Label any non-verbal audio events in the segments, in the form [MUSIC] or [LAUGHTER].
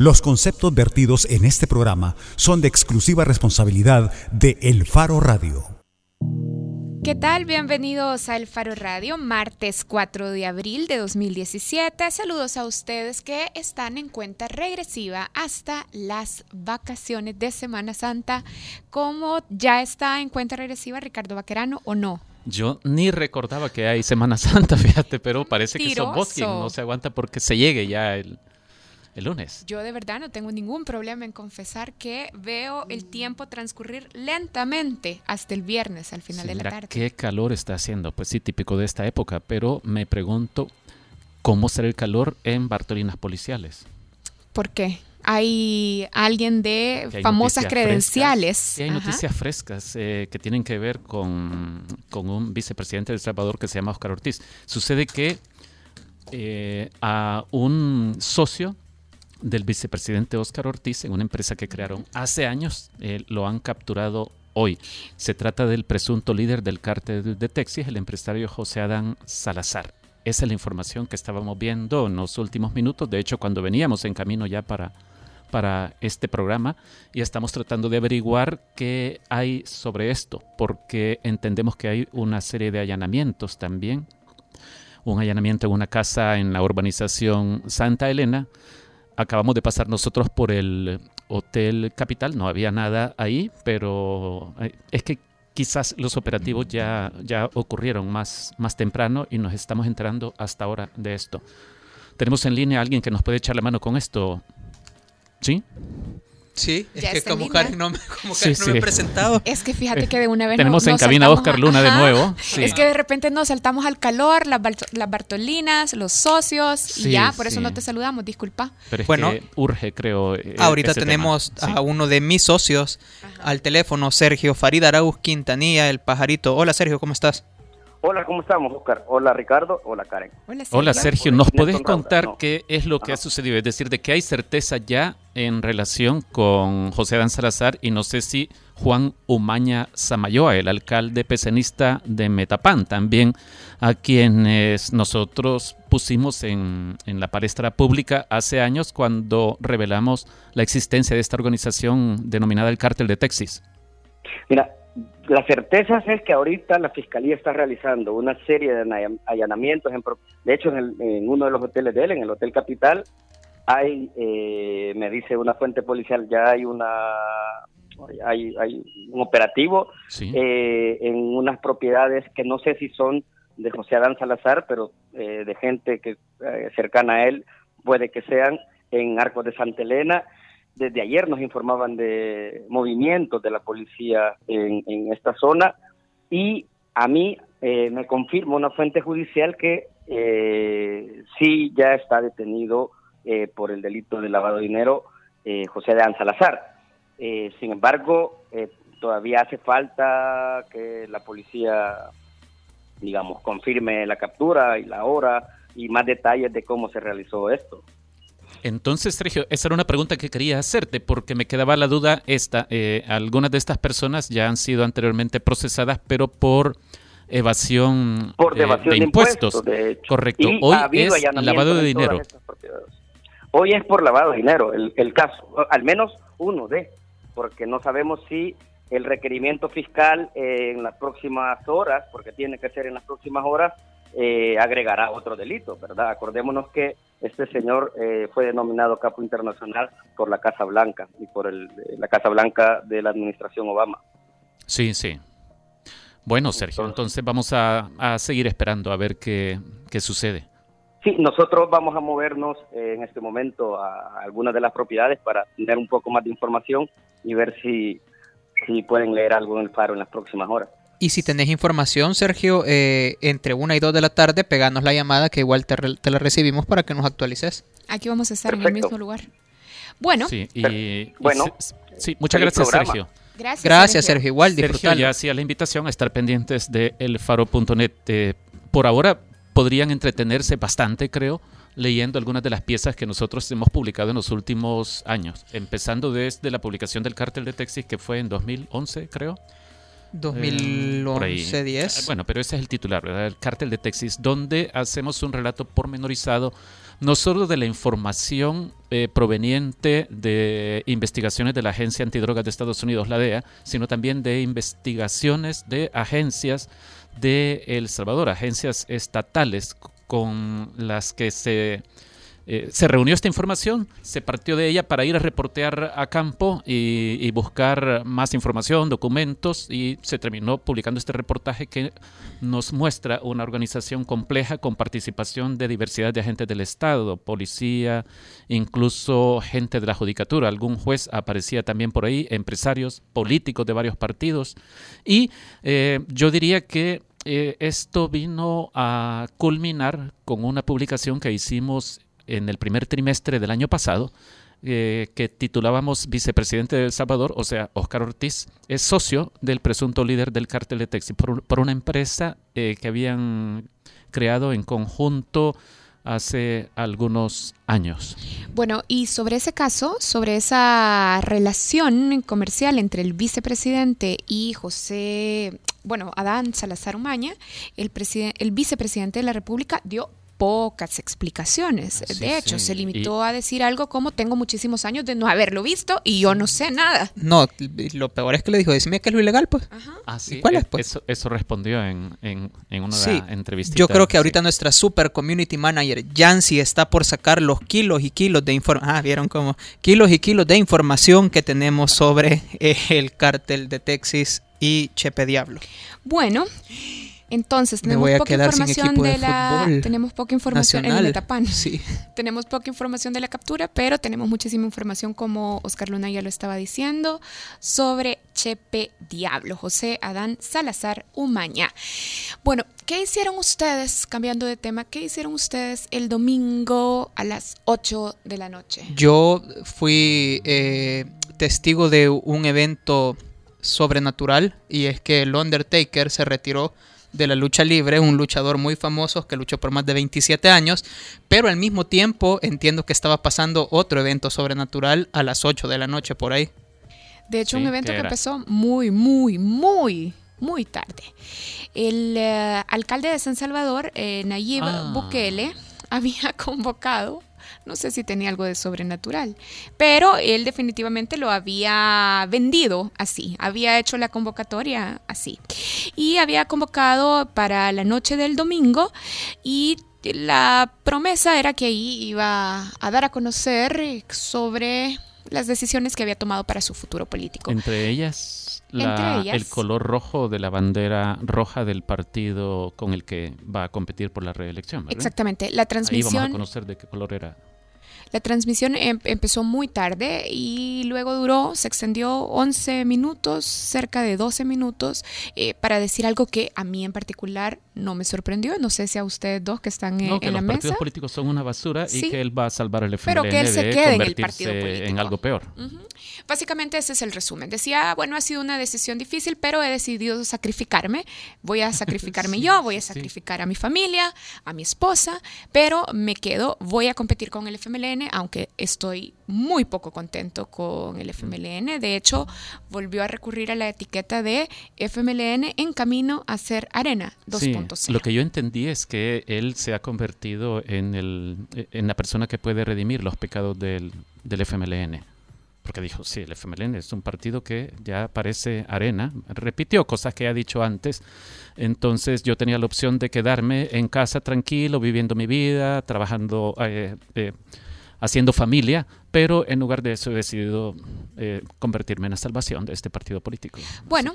Los conceptos vertidos en este programa son de exclusiva responsabilidad de El Faro Radio. ¿Qué tal? Bienvenidos a El Faro Radio, martes 4 de abril de 2017. Saludos a ustedes que están en cuenta regresiva hasta las vacaciones de Semana Santa. ¿Cómo ya está en cuenta regresiva Ricardo Vaquerano o no? Yo ni recordaba que hay Semana Santa, [LAUGHS] fíjate, pero parece que son vos quien no se aguanta porque se llegue ya el, el lunes. Yo de verdad no tengo ningún problema en confesar que veo el tiempo transcurrir lentamente hasta el viernes al final de la tarde. Qué calor está haciendo, pues sí, típico de esta época, pero me pregunto cómo será el calor en Bartolinas policiales. ¿Por qué? hay alguien de famosas credenciales. y hay noticias frescas eh, que tienen que ver con, con, un vicepresidente de El Salvador que se llama Oscar Ortiz. Sucede que eh, a un socio del vicepresidente Óscar Ortiz en una empresa que crearon hace años. Eh, lo han capturado hoy. Se trata del presunto líder del cártel de Texas, el empresario José Adán Salazar. Esa es la información que estábamos viendo en los últimos minutos. De hecho, cuando veníamos en camino ya para, para este programa y estamos tratando de averiguar qué hay sobre esto, porque entendemos que hay una serie de allanamientos también. Un allanamiento en una casa en la urbanización Santa Elena acabamos de pasar nosotros por el Hotel Capital, no había nada ahí, pero eh, es que quizás los operativos ya, ya ocurrieron más, más temprano y nos estamos enterando hasta ahora de esto. Tenemos en línea a alguien que nos puede echar la mano con esto. ¿Sí? Sí, es que como Karen no, me, he presentado. Es que fíjate que de una vez Tenemos en cabina a Oscar Luna de nuevo. Es que de repente nos saltamos al calor, las, las Bartolinas, los socios, y ya, por eso no te saludamos, disculpa. Pero bueno, urge, creo. Eh, ahorita tenemos a uno de mis socios al teléfono, Sergio Farid Arauz Quintanilla, el pajarito. Hola Sergio, ¿cómo estás? Hola, ¿cómo estamos, Oscar? Hola, Ricardo. Hola, Karen. Hola, Sergio. ¿Nos podés contar qué es lo que ha sucedido? Es decir, de que hay certeza ya en relación con José Adán Salazar y no sé si Juan Umaña Samayoa, el alcalde pecenista de Metapán, también a quienes nosotros pusimos en, en la palestra pública hace años cuando revelamos la existencia de esta organización denominada el Cártel de Texas. Mira, la certeza es que ahorita la Fiscalía está realizando una serie de allanamientos. de hecho, en, uno de los hoteles de él, en el Hotel Capital, hay, eh, me dice una fuente policial, ya hay una hay, un operativo eh, en unas propiedades que no sé si son de José Adán Salazar, pero eh, de gente que cercana a él, puede que sean en Arcos de Santa Elena desde ayer nos informaban de movimientos de la policía en, esta zona y a mí eh, me confirma una fuente judicial que eh, sí ya está detenido eh, por el delito de lavado de dinero José de Salazar. sin embargo, todavía hace falta que la policía, digamos, confirme la captura y la hora y más detalles de cómo se realizó esto. Entonces, Sergio, esa era una pregunta que quería hacerte porque me quedaba la duda esta. Eh, algunas de estas personas ya han sido anteriormente procesadas, pero por evasión, por eh, de, impuestos. Correcto. Hoy es lavado de dinero. Hoy es por lavado de dinero el, el caso, al menos uno de, porque no sabemos si el requerimiento fiscal en las próximas horas, porque tiene que ser en las próximas horas, eh, agregará otro delito, ¿verdad? Acordémonos que este señor eh, fue denominado capo internacional por la Casa Blanca y por el, la Casa Blanca de la administración Obama. Sí, sí. Bueno, Sergio, entonces vamos a, seguir esperando a ver qué, qué, sucede. Sí, nosotros vamos a movernos en este momento a algunas de las propiedades para tener un poco más de información y ver si, si pueden leer algo en el faro en las próximas horas. Y si tenés información, Sergio, eh, entre una y dos de la tarde, peganos la llamada que igual te, la recibimos para que nos actualices. Aquí vamos a estar en el mismo lugar. Bueno, sí, bueno, sí, muchas gracias, Sergio. Gracias, gracias Sergio. Igual, Sergio ya hacía la invitación a estar pendientes de elfaro.net. Eh, por ahora podrían entretenerse bastante, creo, leyendo algunas de las piezas que nosotros hemos publicado en los últimos años, empezando desde la publicación del Cártel de Texas, que fue en 2011, creo. 2011-10. Bueno, pero ese es el titular, ¿verdad? El cártel de Texas, donde hacemos un relato pormenorizado no solo de la información eh, proveniente de investigaciones de la Agencia Antidrogas de Estados Unidos, la DEA, sino también de investigaciones de agencias de El Salvador, agencias estatales con las que se eh, se reunió esta información, se partió de ella para ir a reportear a campo y, buscar más información, documentos, y se terminó publicando este reportaje que nos muestra una organización compleja con participación de diversidad de agentes del Estado, policía, incluso gente de la judicatura, algún juez aparecía también por ahí, empresarios, políticos de varios partidos, y eh, yo diría que eh, esto vino a culminar con una publicación que hicimos en el primer trimestre del año pasado, eh, que titulábamos Vicepresidente de El Salvador, o sea, Oscar Ortiz, es socio del presunto líder del cártel de Texas por, una empresa eh, que habían creado en conjunto hace algunos años. Bueno, y sobre ese caso, sobre esa relación comercial entre el vicepresidente y José, bueno, Adán Salazar Umaña, el, el vicepresidente de la República dio pocas explicaciones. Ah, de hecho, se limitó a decir algo como tengo muchísimos años de no haberlo visto y yo no sé nada. No, lo peor es que le dijo, decime que es lo ilegal, pues. Ah, ¿Cuál es, pues? Eso, respondió en, en, una entrevista. Yo creo que ahorita nuestra super community manager, Jancy, está por sacar los kilos y kilos de información. Ah, vieron cómo. Kilos y kilos de información que tenemos sobre eh, el cártel de Texas y Chepe Diablo. Bueno. Entonces, tenemos poca información de, la tenemos poca información en el Etapán. [LAUGHS] Sí. [LAUGHS] tenemos poca información de la captura, pero tenemos muchísima información como Oscar Luna ya lo estaba diciendo sobre Chepe Diablo, José Adán Salazar Umaña. Bueno, ¿qué hicieron ustedes, cambiando de tema, qué hicieron ustedes el domingo a las 8 de la noche? Yo fui eh, testigo de un evento sobrenatural y es que el Undertaker se retiró de la lucha libre, un luchador muy famoso que luchó por más de 27 años, pero al mismo tiempo entiendo que estaba pasando otro evento sobrenatural a las 8 de la noche por ahí. De hecho, un evento que empezó muy, muy, muy, muy tarde. El eh, alcalde de San Salvador, eh, Nayib ah. Bukele, [LAUGHS] había convocado no sé si tenía algo de sobrenatural, pero él definitivamente lo había vendido así, había hecho la convocatoria así. Y había convocado para la noche del domingo y la promesa era que ahí iba a dar a conocer sobre las decisiones que había tomado para su futuro político. Entre ellas, el color rojo de la bandera roja del partido con el que va a competir por la reelección. Exactamente. La transmisión. Ahí vamos a conocer de qué color era. La transmisión em, empezó muy tarde y luego duró, se extendió 11 minutos, cerca de 12 minutos, eh, para decir algo que a mí en particular no me sorprendió. No sé si a ustedes dos que están en, no, que los partidos políticos son una basura y que él va a salvar el FMLN Pero que él se quede en el partido político. en algo peor. Básicamente ese es el resumen. Decía, bueno, ha sido una decisión difícil, pero he decidido sacrificarme. Voy a sacrificarme [LAUGHS] yo, voy a sacrificar a mi familia, a mi esposa, pero me quedo, voy a competir con el FMLN, aunque estoy muy poco contento con el FMLN. De hecho, volvió a recurrir a la etiqueta de FMLN en camino a ser Arena 2.0. lo que yo entendí es que él se ha convertido en, el, en la persona que puede redimir los pecados del, del FMLN. Porque dijo, sí, el FMLN es un partido que ya parece arena. Repitió cosas que ha dicho antes. Entonces yo tenía la opción de quedarme en casa tranquilo, viviendo mi vida, trabajando eh, eh, haciendo familia, pero en lugar de eso he decidido eh, convertirme en la salvación de este partido político. Bueno.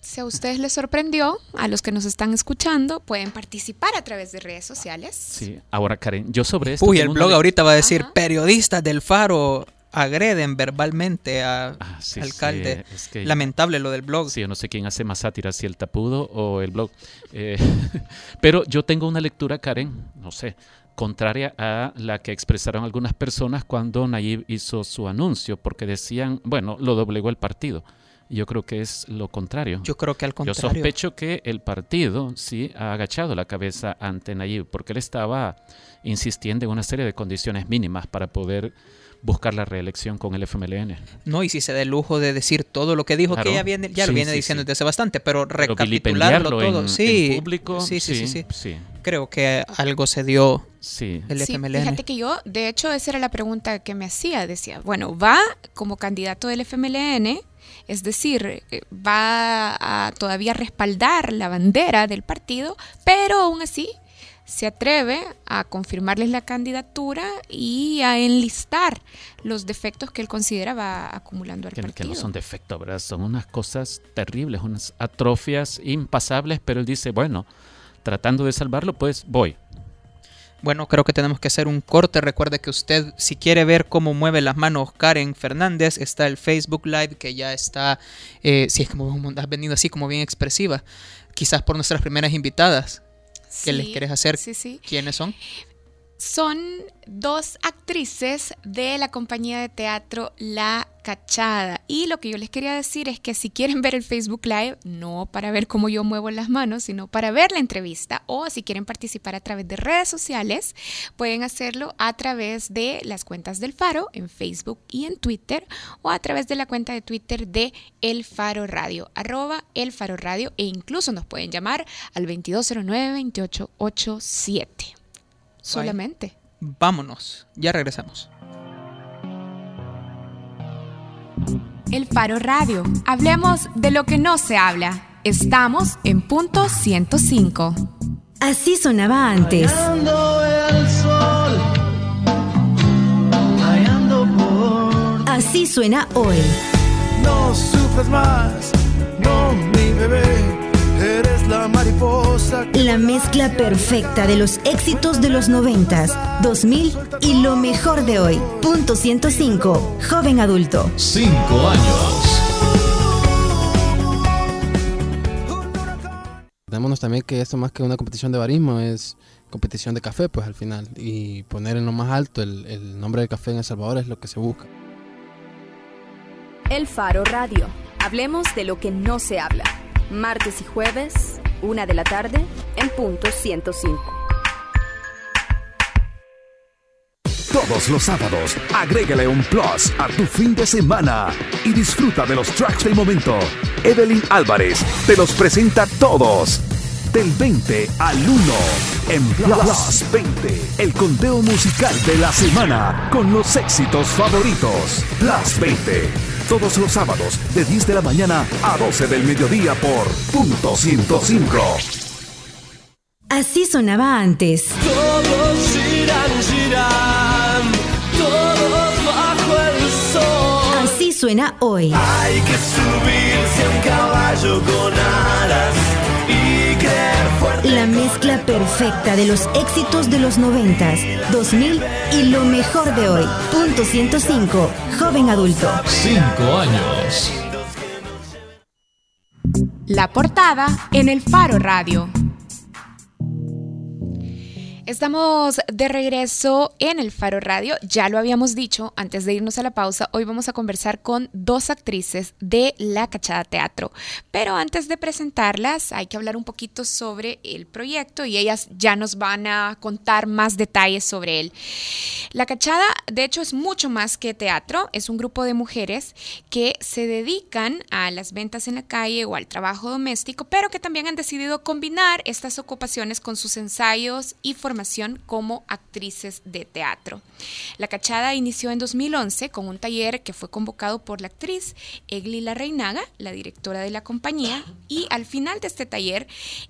Si a ustedes les sorprendió, a los que nos están escuchando, pueden participar a través de redes sociales. Sí, ahora Karen, yo sobre esto... Uy, el blog ahorita va a decir, periodistas del Faro agreden verbalmente a ah, alcalde. Lamentable lo del blog. Sí, yo no sé quién hace más sátira, si el tapudo o el blog. Eh, [LAUGHS] pero yo tengo una lectura, Karen, no sé, contraria a la que expresaron algunas personas cuando Nayib hizo su anuncio, porque decían, bueno, lo doblegó el partido. Yo creo que es lo contrario. Yo creo que al contrario. Yo sospecho que el partido sí ha agachado la cabeza ante Nayib, porque él estaba insistiendo en una serie de condiciones mínimas para poder buscar la reelección con el FMLN. No, y si se da el lujo de decir todo lo que dijo, que ella viene, ya lo viene diciendo desde hace bastante, pero recapitularlo todo, en, sí, público, sí, sí, sí, sí, Creo que algo se dio sí. el FMLN. fíjate que yo, de hecho, esa era la pregunta que me hacía. Decía, bueno, va como candidato del FMLN, es decir, eh, va a todavía respaldar la bandera del partido, pero aún así se atreve a confirmarles la candidatura y a enlistar los defectos que él considera va acumulando al que, partido. Que no son defectos, ¿verdad? Son unas cosas terribles, unas atrofias impasables, pero él dice, bueno, tratando de salvarlo, pues voy. Bueno, creo que tenemos que hacer un corte. Recuerde que usted, si quiere ver cómo mueve las manos Karen Fernández, está el Facebook Live que ya está, eh, si es como [LAUGHS] has venido así como bien expresiva, quizás por nuestras primeras invitadas. ¿Qué les quieres hacer? Sí, sí. ¿Quiénes son? Son dos actrices de la compañía de teatro La Cachada. Y lo que yo les quería decir es que si quieren ver el Facebook Live, no para ver cómo yo muevo las manos, sino para ver la entrevista, o si quieren participar a través de redes sociales, pueden hacerlo a través de las cuentas del Faro en Facebook y en Twitter, o a través de la cuenta de Twitter de El Faro Radio, arroba El Faro Radio, e incluso nos pueden llamar al 2209-2887. Solamente. Vámonos, ya regresamos. El Faro Radio. Hablemos de lo que no se habla. Estamos en punto 105. Así sonaba antes. Así suena hoy. No sufres más, no mi bebé la mariposa. La mezcla perfecta de los éxitos de los 90, 2000 y lo mejor de hoy. Punto 105. Joven adulto. Cinco años. Démonos también que esto más que una competición de barismo es competición de café, pues al final. Y poner en lo más alto el, el nombre del café en El Salvador es lo que se busca. El Faro Radio. Hablemos de lo que no se habla martes y jueves, una de la tarde, en punto 105. Todos los sábados, agrégale un plus a tu fin de semana y disfruta de los tracks del momento. Evelyn Álvarez te los presenta todos. Del 20 al 1 en Plus 20, el conteo musical de la semana con los éxitos favoritos. Plus 20 todos los sábados de 10 de la mañana a 12 del mediodía por punto 105. Así sonaba antes. Todos giran, giran, todos bajo el sol. Así suena hoy. Hay que subirse a un caballo con alas la mezcla perfecta de los éxitos de los 90, 2000 y lo mejor de hoy. Punto 105. Joven adulto. Cinco años. La portada en el Faro Radio. Estamos de regreso en el Faro Radio. Ya lo habíamos dicho antes de irnos a la pausa. Hoy vamos a conversar con dos actrices de La Cachada Teatro. Pero antes de presentarlas, hay que hablar un poquito sobre el proyecto y ellas ya nos van a contar más detalles sobre él. La Cachada, de hecho, es mucho más que teatro. Es un grupo de mujeres que se dedican a las ventas en la calle o al trabajo doméstico, pero que también han decidido combinar estas ocupaciones con sus ensayos y formación como actrices de teatro. La Cachada inició en 2011 con un taller que fue convocado por la actriz Egli La Reinaga, la directora de la compañía, y al final de este taller,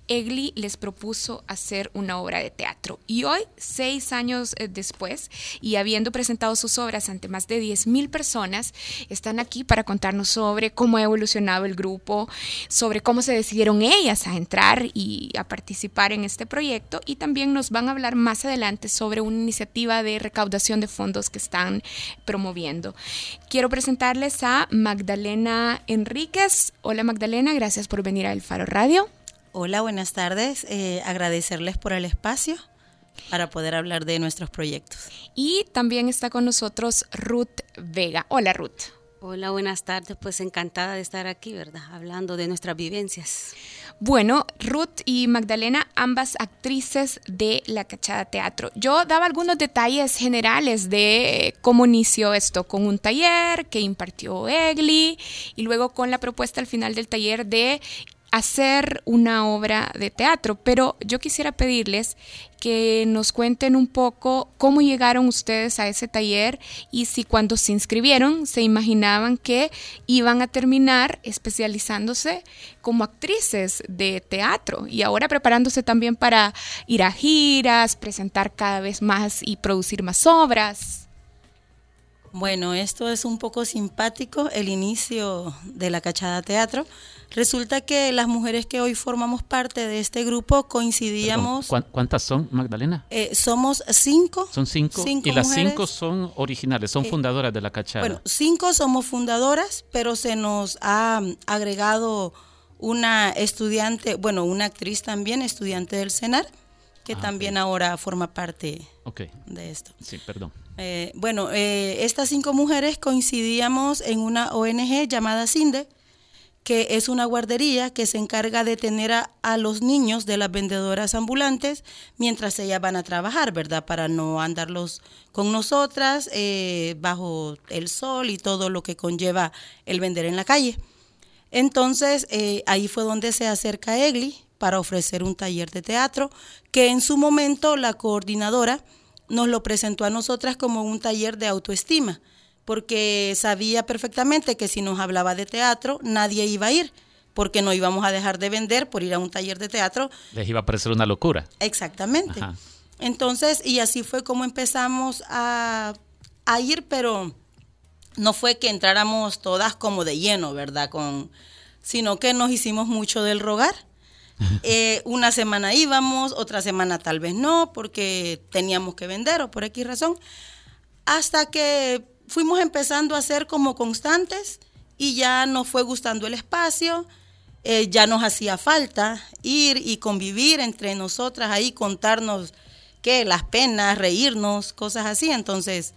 Egli les propuso hacer una obra de teatro. Y hoy, seis años eh, después, y habiendo presentado sus obras ante más de 10.000 personas, están aquí para contarnos sobre cómo ha evolucionado el grupo, sobre cómo se decidieron ellas a entrar y a participar en este proyecto, y también nos van a hablar más adelante sobre una iniciativa de recaudación de fondos que están promoviendo. Quiero presentarles a Magdalena Enríquez. Hola Magdalena, gracias por venir a El Faro Radio. Hola, buenas tardes. Eh, agradecerles por el espacio para poder hablar de nuestros proyectos. Y también está con nosotros Ruth Vega. Hola Ruth. Hola, buenas tardes. Pues encantada de estar aquí, ¿verdad? Hablando de nuestras vivencias. Bueno, Ruth y Magdalena, ambas actrices de La Cachada Teatro. Yo daba algunos detalles generales de cómo inició esto, con un taller que impartió Egli y luego con la propuesta al final del taller de hacer una obra de teatro, pero yo quisiera pedirles que nos cuenten un poco cómo llegaron ustedes a ese taller y si cuando se inscribieron se imaginaban que iban a terminar especializándose como actrices de teatro y ahora preparándose también para ir a giras, presentar cada vez más y producir más obras. Bueno, esto es un poco simpático, el inicio de la Cachada Teatro. Resulta que las mujeres que hoy formamos parte de este grupo coincidíamos. ¿Cuántas son, Magdalena? Eh, somos cinco. Son cinco. y las cinco son originales, son eh, fundadoras de la Cachada. Bueno, cinco somos fundadoras, pero se nos ha agregado una estudiante, bueno, una actriz también, estudiante del CENAR, que ah, también ahora forma parte de esto. Sí, perdón. Eh, bueno, eh, estas cinco mujeres coincidíamos en una ONG llamada CINDE, que es una guardería que se encarga de tener a, los niños de las vendedoras ambulantes mientras ellas van a trabajar, ¿verdad? Para no andarlos con nosotras eh, bajo el sol y todo lo que conlleva el vender en la calle. Entonces, ahí fue donde se acerca Egli para ofrecer un taller de teatro, que en su momento la coordinadora nos lo presentó a nosotras como un taller de autoestima, porque sabía perfectamente que si nos hablaba de teatro, nadie iba a ir, porque no íbamos a dejar de vender por ir a un taller de teatro. Les iba a parecer una locura. Exactamente. Entonces, y así fue como empezamos a, a ir, pero no fue que entráramos todas como de lleno, ¿verdad? Con, sino que nos hicimos mucho del rogar [LAUGHS] eh, una semana íbamos, otra semana tal vez no, porque teníamos que vender o por X razón, hasta que fuimos empezando a ser como constantes y ya nos fue gustando el espacio, eh, ya nos hacía falta ir y convivir entre nosotras ahí, contarnos qué, las penas, reírnos, cosas así. Entonces,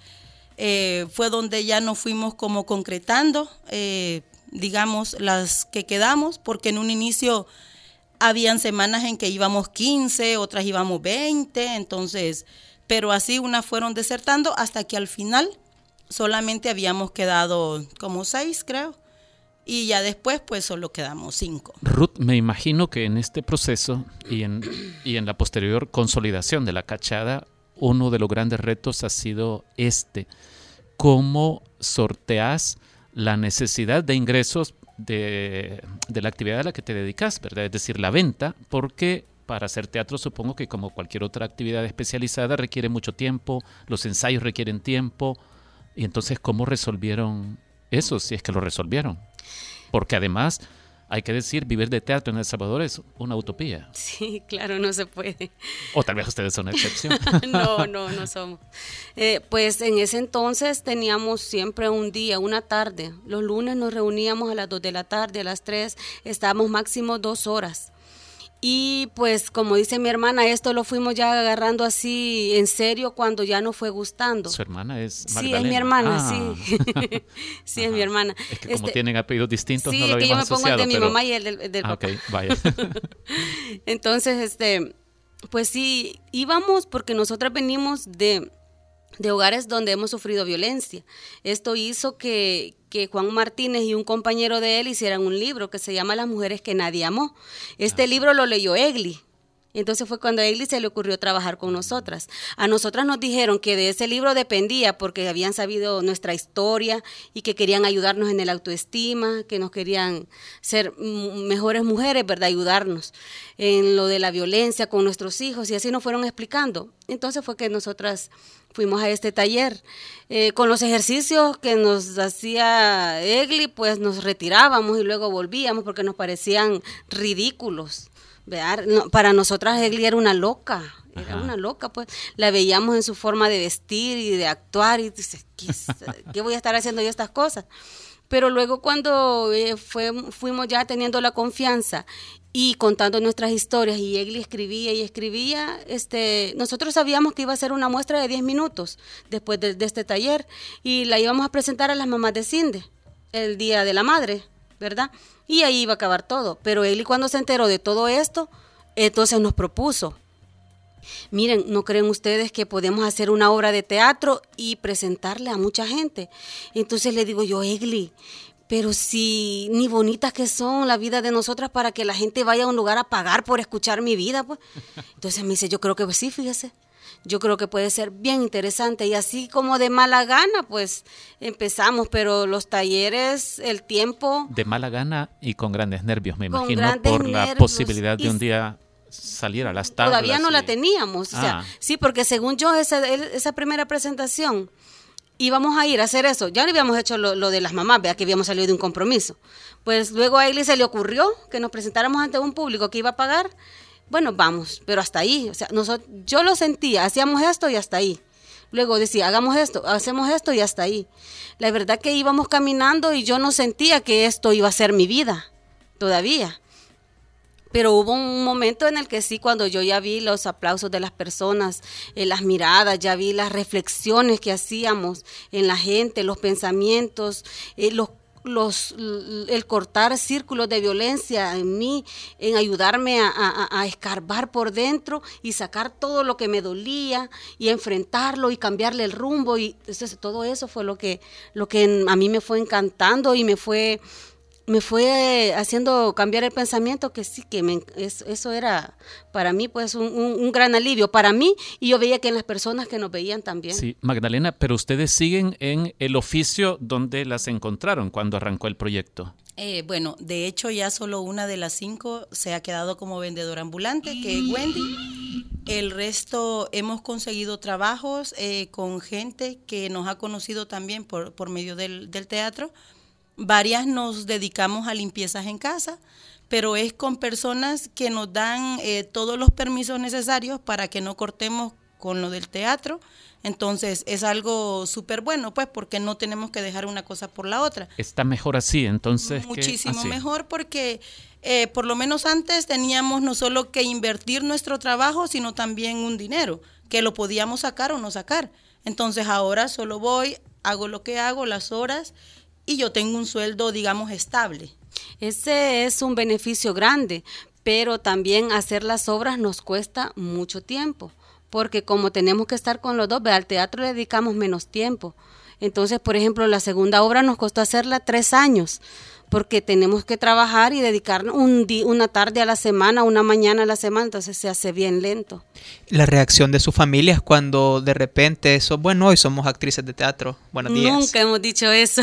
eh, fue donde ya nos fuimos como concretando, digamos, las que quedamos, porque en un inicio habían semanas en que íbamos 15, otras íbamos 20, entonces, pero así unas fueron desertando hasta que al final solamente habíamos quedado como seis, creo. Y ya después, pues solo quedamos cinco. Ruth, me imagino que en este proceso y en, y en la posterior consolidación de la cachada, uno de los grandes retos ha sido este. ¿Cómo sorteas la necesidad de ingresos de, la actividad a la que te dedicas, ¿verdad? Es decir, la venta, porque para hacer teatro supongo que como cualquier otra actividad especializada requiere mucho tiempo, los ensayos requieren tiempo, y entonces ¿cómo resolvieron eso, si es que lo resolvieron? Porque además hay que decir, vivir de teatro en El Salvador es una utopía. Sí, claro, no se puede. O tal vez ustedes son una excepción. [LAUGHS] no, no, no somos. Eh, pues en ese entonces teníamos siempre un día, una tarde. Los lunes nos reuníamos a las 2 de la tarde, a las 3, estábamos máximo dos horas. Y pues como dice mi hermana, esto lo fuimos ya agarrando así en serio cuando ya no fue gustando. ¿Su hermana es Sí, es mi hermana, sí. Ah. [LAUGHS] sí, es mi hermana. Es que como este, tienen apellidos distintos sí, no lo es que yo me pongo el de mi mamá y el del, del ah, papá. Vaya. [LAUGHS] Entonces, este, pues sí, íbamos porque nosotras venimos de de hogares donde hemos sufrido violencia. Esto hizo que, que, Juan Martínez y un compañero de él hicieran un libro que se llama Las mujeres que nadie amó. Este libro lo leyó Egli, entonces fue cuando a Egli se le ocurrió trabajar con nosotras. A nosotras nos dijeron que de ese libro dependía porque habían sabido nuestra historia y que querían ayudarnos en el autoestima, que nos querían ser mejores mujeres, ¿verdad? Ayudarnos en lo de la violencia con nuestros hijos y así nos fueron explicando. Entonces fue que nosotras fuimos a este taller. Eh, con los ejercicios que nos hacía Egli, pues nos retirábamos y luego volvíamos porque nos parecían ridículos para nosotras Egli era una loca, era una loca, pues la veíamos en su forma de vestir y de actuar y dices, ¿qué, voy a estar haciendo yo estas cosas? Pero luego cuando eh, fue, fuimos ya teniendo la confianza y contando nuestras historias y Egli escribía y escribía, este, nosotros sabíamos que iba a ser una muestra de 10 minutos después de, este taller y la íbamos a presentar a las mamás de Cinde el Día de la Madre, ¿verdad? Y ahí iba a acabar todo. Pero Egli cuando se enteró de todo esto, entonces nos propuso, Miren, ¿no creen ustedes que podemos hacer una obra de teatro y presentarle a mucha gente? Entonces le digo yo, Egli, pero si ni bonitas que son la vida de nosotras para que la gente vaya a un lugar a pagar por escuchar mi vida, pues. [LAUGHS] Entonces me dice, yo creo que sí, fíjese. Yo creo que puede ser bien interesante y así como de mala gana, pues empezamos, pero los talleres, el tiempo... De mala gana y con grandes nervios, me imagino, por la posibilidad de un día salir a las tablas. Todavía no la teníamos, o sea, ah. sí, porque según yo esa, esa primera presentación íbamos a ir a hacer eso. Ya habíamos hecho lo, de las mamás, vea que habíamos salido de un compromiso. Pues luego a él se le ocurrió que nos presentáramos ante un público que iba a pagar. Bueno, vamos, pero hasta ahí. O sea, nosotros, yo lo sentía, hacíamos esto y hasta ahí. Luego decía, hagamos esto, hacemos esto y hasta ahí. La verdad que íbamos caminando y yo no sentía que esto iba a ser mi vida todavía. Pero hubo un momento en el que sí, cuando yo ya vi los aplausos de las personas, eh, las miradas, ya vi las reflexiones que hacíamos en la gente, los pensamientos, eh, los los, el cortar círculos de violencia en mí, en ayudarme a, escarbar por dentro y sacar todo lo que me dolía y enfrentarlo y cambiarle el rumbo. Y todo eso fue lo que, lo que a mí me fue encantando y me fue me fue haciendo cambiar el pensamiento que sí, que me, eso era para mí pues un, gran alivio, para mí y yo veía que en las personas que nos veían también. Sí, Magdalena, pero ustedes siguen en el oficio donde las encontraron cuando arrancó el proyecto. Eh, bueno, de hecho ya solo una de las cinco se ha quedado como vendedora ambulante, que es Wendy. El resto hemos conseguido trabajos eh, con gente que nos ha conocido también por, por medio del, del teatro Varias nos dedicamos a limpiezas en casa, pero es con personas que nos dan eh, todos los permisos necesarios para que no cortemos con lo del teatro. Entonces es algo súper bueno, pues, porque no tenemos que dejar una cosa por la otra. Está mejor así, entonces. Muchísimo mejor porque eh, por lo menos antes teníamos no solo que invertir nuestro trabajo, sino también un dinero, que lo podíamos sacar o no sacar. Entonces ahora solo voy, hago lo que hago, las horas y yo tengo un sueldo, digamos, estable. Ese es un beneficio grande, pero también hacer las obras nos cuesta mucho tiempo, porque como tenemos que estar con los dos, al teatro le dedicamos menos tiempo. Entonces, por ejemplo, la segunda obra nos costó hacerla tres años, porque tenemos que trabajar y dedicar un una tarde a la semana, una mañana a la semana, entonces se hace bien lento. La reacción de su familia es cuando de repente eso, bueno, hoy somos actrices de teatro. Buenos días. Nunca hemos dicho eso.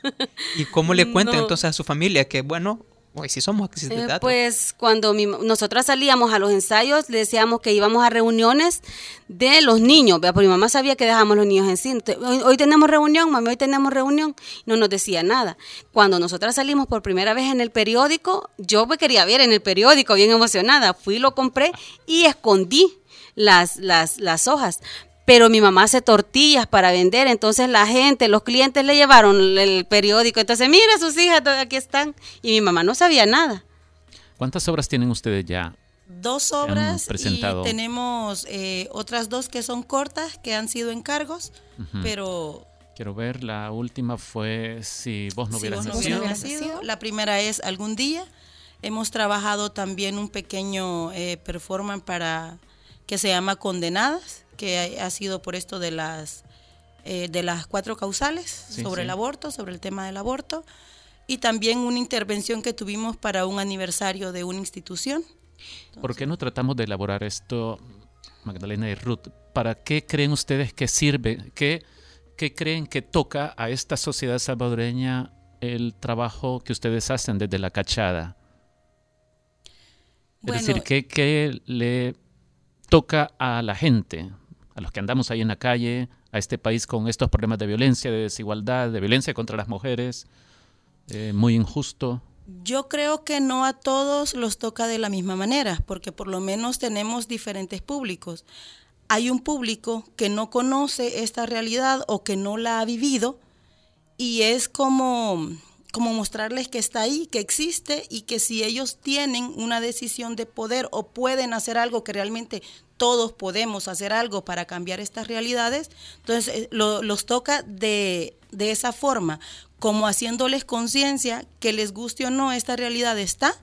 [LAUGHS] ¿Y cómo le cuenta entonces a su familia que, bueno, hoy sí somos actrices de eh, pues cuando nosotras salíamos a los ensayos, le decíamos que íbamos a reuniones de los niños, porque mi mamá sabía que dejábamos los niños en. Hoy, tenemos reunión, mami, hoy tenemos reunión. No nos decía nada. Cuando nosotras salimos por primera vez en el periódico, yo me quería ver en el periódico, bien emocionada. Fui, lo compré y escondí las, las, las hojas pero mi mamá hace tortillas para vender, entonces la gente, los clientes le llevaron el periódico, entonces mira sus hijas, aquí están, y mi mamá no sabía nada. ¿Cuántas obras tienen ustedes ya? Dos obras y tenemos eh, otras dos que son cortas, que han sido encargos, pero... Quiero ver, la última fue Si vos no hubieras, nacido. La primera es Algún día. Hemos trabajado también un pequeño eh, performance para que se llama Condenadas que ha sido por esto de las, eh, de las cuatro causales sobre el aborto, sobre el tema del aborto, y también una intervención que tuvimos para un aniversario de una institución. ¿Por qué no tratamos de elaborar esto, Magdalena y Ruth? ¿Para qué creen ustedes que sirve? ¿Qué, qué creen que toca a esta sociedad salvadoreña el trabajo que ustedes hacen desde la cachada? es decir, ¿qué, ¿qué, le toca a la gente? A los que andamos ahí en la calle, a este país con estos problemas de violencia, de desigualdad, de violencia contra las mujeres, eh, muy injusto? Yo creo que no a todos los toca de la misma manera, porque por lo menos tenemos diferentes públicos. Hay un público que no conoce esta realidad o que no la ha vivido y es como como mostrarles que está ahí, que existe y que si ellos tienen una decisión de poder o pueden hacer algo que realmente todos podemos hacer algo para cambiar estas realidades, entonces eh, los toca de, esa forma. como haciéndoles conciencia que les guste o no, esta realidad está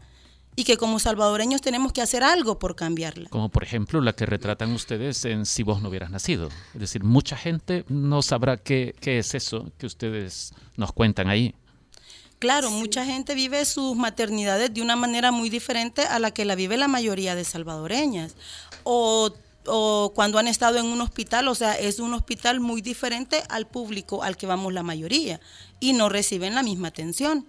y que como salvadoreños tenemos que hacer algo por cambiarla. Como por ejemplo la que retratan ustedes en Si vos no hubieras nacido. Es decir, mucha gente no sabrá qué, qué es eso que ustedes nos cuentan ahí. Claro, mucha gente vive sus maternidades de una manera muy diferente a la que la vive la mayoría de salvadoreñas. O, o cuando han estado en un hospital, o sea, es un hospital muy diferente al público al que vamos la mayoría y no reciben la misma atención.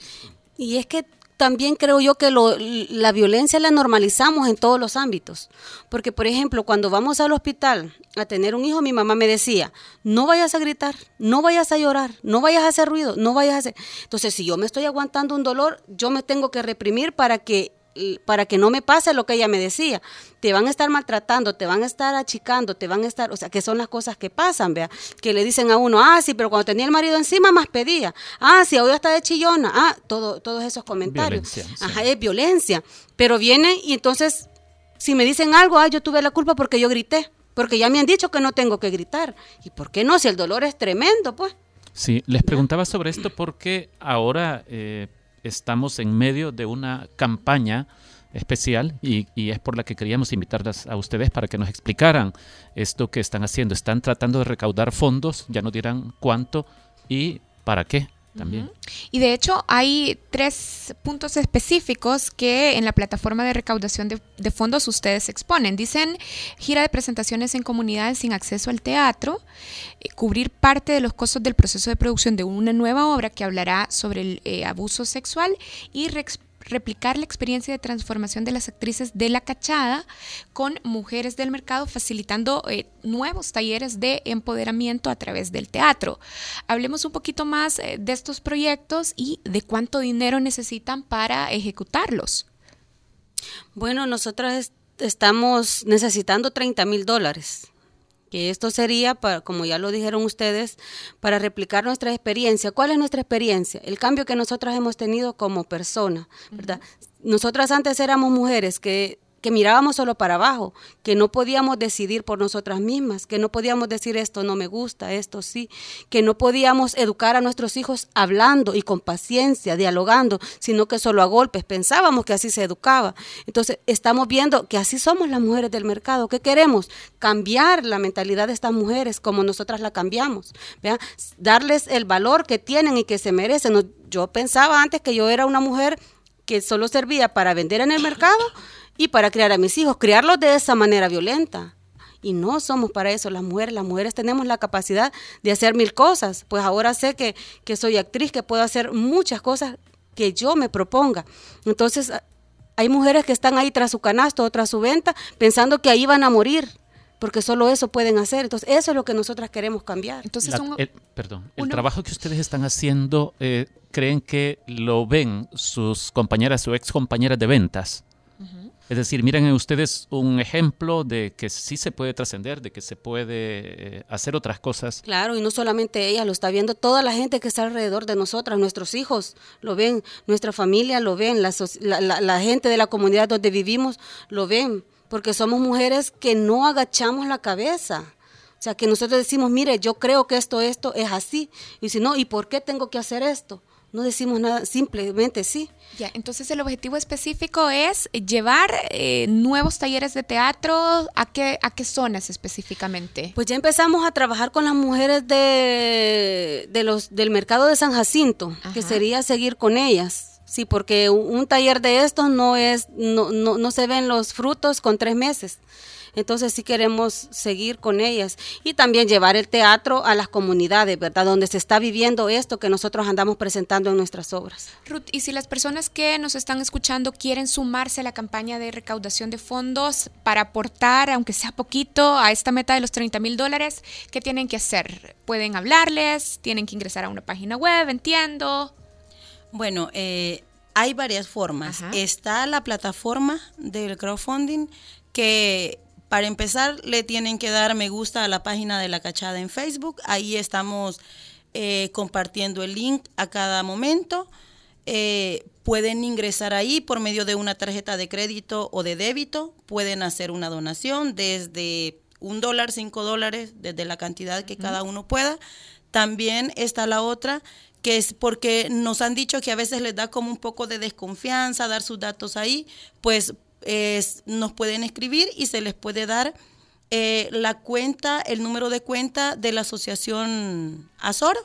Y es que también creo yo que lo, la violencia la normalizamos en todos los ámbitos. Porque, por ejemplo, cuando vamos al hospital a tener un hijo, mi mamá me decía, no vayas a gritar, no vayas a llorar, no vayas a hacer ruido, no vayas a hacer... Entonces, si yo me estoy aguantando un dolor, yo me tengo que reprimir para que para que no me pase lo que ella me decía. Te van a estar maltratando, te van a estar achicando, te van a estar, o sea, que son las cosas que pasan, vea, que le dicen a uno, ah, sí, pero cuando tenía el marido encima más pedía, ah, sí, hoy está de chillona, ah, todo, todos esos comentarios. Violencia, Ajá, es violencia. Pero viene y entonces, si me dicen algo, ah, yo tuve la culpa porque yo grité, porque ya me han dicho que no tengo que gritar. ¿Y por qué no? Si el dolor es tremendo, pues. Sí, les preguntaba sobre esto porque ahora eh, estamos en medio de una campaña especial y, es por la que queríamos invitarlas a ustedes para que nos explicaran esto que están haciendo. Están tratando de recaudar fondos, ya nos dirán cuánto y para qué Y de hecho hay tres puntos específicos que en la plataforma de recaudación de, de, fondos ustedes exponen. Dicen gira de presentaciones en comunidades sin acceso al teatro, eh, cubrir parte de los costos del proceso de producción de una nueva obra que hablará sobre el eh, abuso sexual y replicar la experiencia de transformación de las actrices de la cachada con mujeres del mercado, facilitando eh, nuevos talleres de empoderamiento a través del teatro. Hablemos un poquito más eh, de estos proyectos y de cuánto dinero necesitan para ejecutarlos. Bueno, nosotros est estamos necesitando 30 mil dólares que esto sería, para, como ya lo dijeron ustedes, para replicar nuestra experiencia. ¿Cuál es nuestra experiencia? El cambio que nosotras hemos tenido como persona, ¿verdad? Uh -huh. Nosotras antes éramos mujeres que que mirábamos solo para abajo, que no podíamos decidir por nosotras mismas, que no podíamos decir esto no me gusta, esto sí, que no podíamos educar a nuestros hijos hablando y con paciencia, dialogando, sino que solo a golpes. Pensábamos que así se educaba. Entonces, estamos viendo que así somos las mujeres del mercado. ¿Qué queremos? Cambiar la mentalidad de estas mujeres como nosotras la cambiamos. ¿vea? Darles el valor que tienen y que se merecen. Yo pensaba antes que yo era una mujer que solo servía para vender en el mercado y para criar a mis hijos, criarlos de esa manera violenta. Y no somos para eso las mujeres. Las mujeres tenemos la capacidad de hacer mil cosas. Pues ahora sé que, que soy actriz, que puedo hacer muchas cosas que yo me proponga. Entonces, hay mujeres que están ahí tras su canasto o tras su venta pensando que ahí van a morir porque solo eso pueden hacer. Entonces, eso es lo que nosotras queremos cambiar. Entonces, La, el, perdón, el trabajo que ustedes están haciendo, eh, ¿creen que lo ven sus compañeras o ex compañeras de ventas? Es decir, miren en ustedes un ejemplo de que sí se puede trascender, de que se puede eh, hacer otras cosas. Claro, y no solamente ella, lo está viendo toda la gente que está alrededor de nosotras, nuestros hijos lo ven, nuestra familia lo ven, la, la gente de la comunidad donde vivimos lo ven, porque somos mujeres que no agachamos la cabeza. O sea, que nosotros decimos, mire, yo creo que esto, esto es así. Y si no, ¿y por qué tengo que hacer esto? No decimos nada, simplemente sí. Ya, entonces el objetivo específico es llevar eh, nuevos talleres de teatro. ¿A qué, ¿A qué zonas específicamente? Pues ya empezamos a trabajar con las mujeres de, de los, del mercado de San Jacinto, Ajá. que sería seguir con ellas. Sí, porque un taller de estos no es, no, no, no se ven los frutos con tres meses. Entonces sí queremos seguir con ellas y también llevar el teatro a las comunidades, ¿verdad? Donde se está viviendo esto que nosotros andamos presentando en nuestras obras. Ruth, y si las personas que nos están escuchando quieren sumarse a la campaña de recaudación de fondos para aportar, aunque sea poquito, a esta meta de los 30 mil dólares, ¿qué tienen que hacer? ¿Pueden hablarles? ¿Tienen que ingresar a una página web? Entiendo. Bueno, eh, hay varias formas. Ajá. Está la plataforma del crowdfunding que para empezar, le tienen que dar me gusta a la página de la cachada en Facebook. Ahí estamos eh, compartiendo el link a cada momento. Eh, pueden ingresar ahí por medio de una tarjeta de crédito o de débito. Pueden hacer una donación desde un dólar, cinco dólares, desde la cantidad que uh -huh. cada uno pueda. También está la otra que es porque nos han dicho que a veces les da como un poco de desconfianza dar sus datos ahí, pues nos pueden escribir y se les puede dar eh, la cuenta, el número de cuenta de la asociación Azor,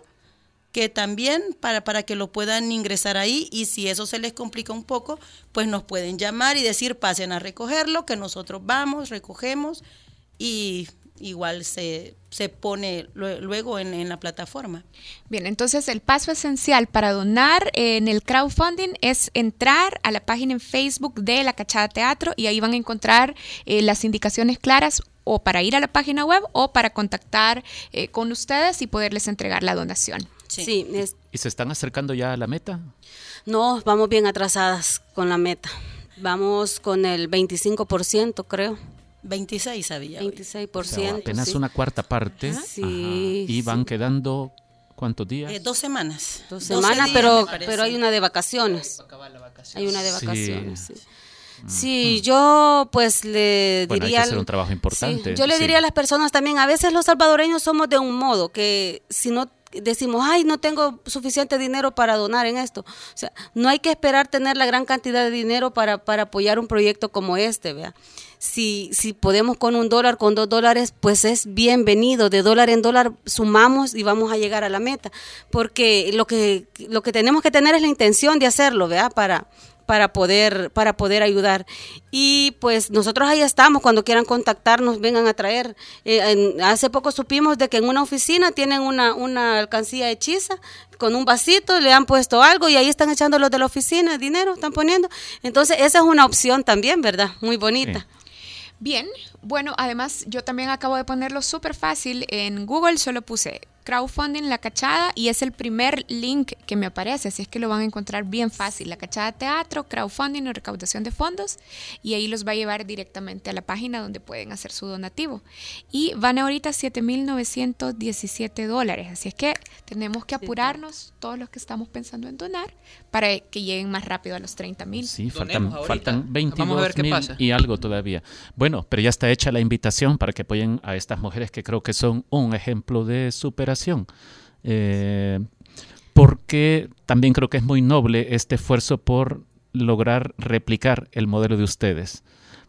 que también para, para que lo puedan ingresar ahí. Y si eso se les complica un poco, pues nos pueden llamar y decir pasen a recogerlo, que nosotros vamos, recogemos y igual se, se pone lue- luego en, en la plataforma. Bien, entonces el paso esencial para donar en el crowdfunding es entrar a la página en Facebook de La Cachada Teatro y ahí van a encontrar eh, las indicaciones claras o para ir a la página web o para contactar eh, con ustedes y poderles entregar la donación. Sí, es- ¿Y se están acercando ya a la meta? no, vamos bien atrasadas con la meta. Vamos con el 25%, creo. 26 había. hoy. 26%. O sea, apenas sí. una cuarta parte. Sí, Ajá. Y sí. van quedando, ¿cuántos días? Eh, dos semanas. Dos 12 semanas, días, pero, pero hay una de vacaciones. Hay una de Sí. vacaciones, sí. Sí, yo pues le Bueno, hay diría... que hacer un trabajo importante. Sí, yo le sí. diría a las personas también, a veces los salvadoreños somos de un modo que si no decimos, ay, no tengo suficiente dinero para donar en esto. O sea, no hay que esperar tener la gran cantidad de dinero para, para apoyar un proyecto como este, vea. Si, si podemos con un dólar, con dos dólares, pues es bienvenido. De dólar en dólar sumamos y vamos a llegar a la meta. Porque lo que, lo que tenemos que tener es la intención de hacerlo, vea, para, para poder para poder ayudar. Y pues nosotros ahí estamos cuando quieran contactarnos vengan a traer. Eh, hace poco supimos de que en una oficina tienen una una alcancía hechiza con un vasito le han puesto algo y ahí están echando los de la oficina dinero están poniendo. Entonces esa es una opción también verdad muy bonita. Bien, bueno, además yo también acabo de ponerlo súper fácil en Google, solo puse crowdfunding La Cachada y es el primer link que me aparece, así es que lo van a encontrar bien fácil, La Cachada Teatro, crowdfunding o recaudación de fondos y ahí los va a llevar directamente a la página donde pueden hacer su donativo. Y van ahorita 7.917 dólares, así es que tenemos que apurarnos todos los que estamos pensando en donar para que lleguen más rápido a los 30.000. Sí, faltan, faltan Vamos a 22 ver qué mil pasa. y algo todavía. Bueno, pero ya está hecha la invitación para que apoyen a estas mujeres que creo que son un ejemplo de superación. Eh, porque también creo que es muy noble este esfuerzo por lograr replicar el modelo de ustedes.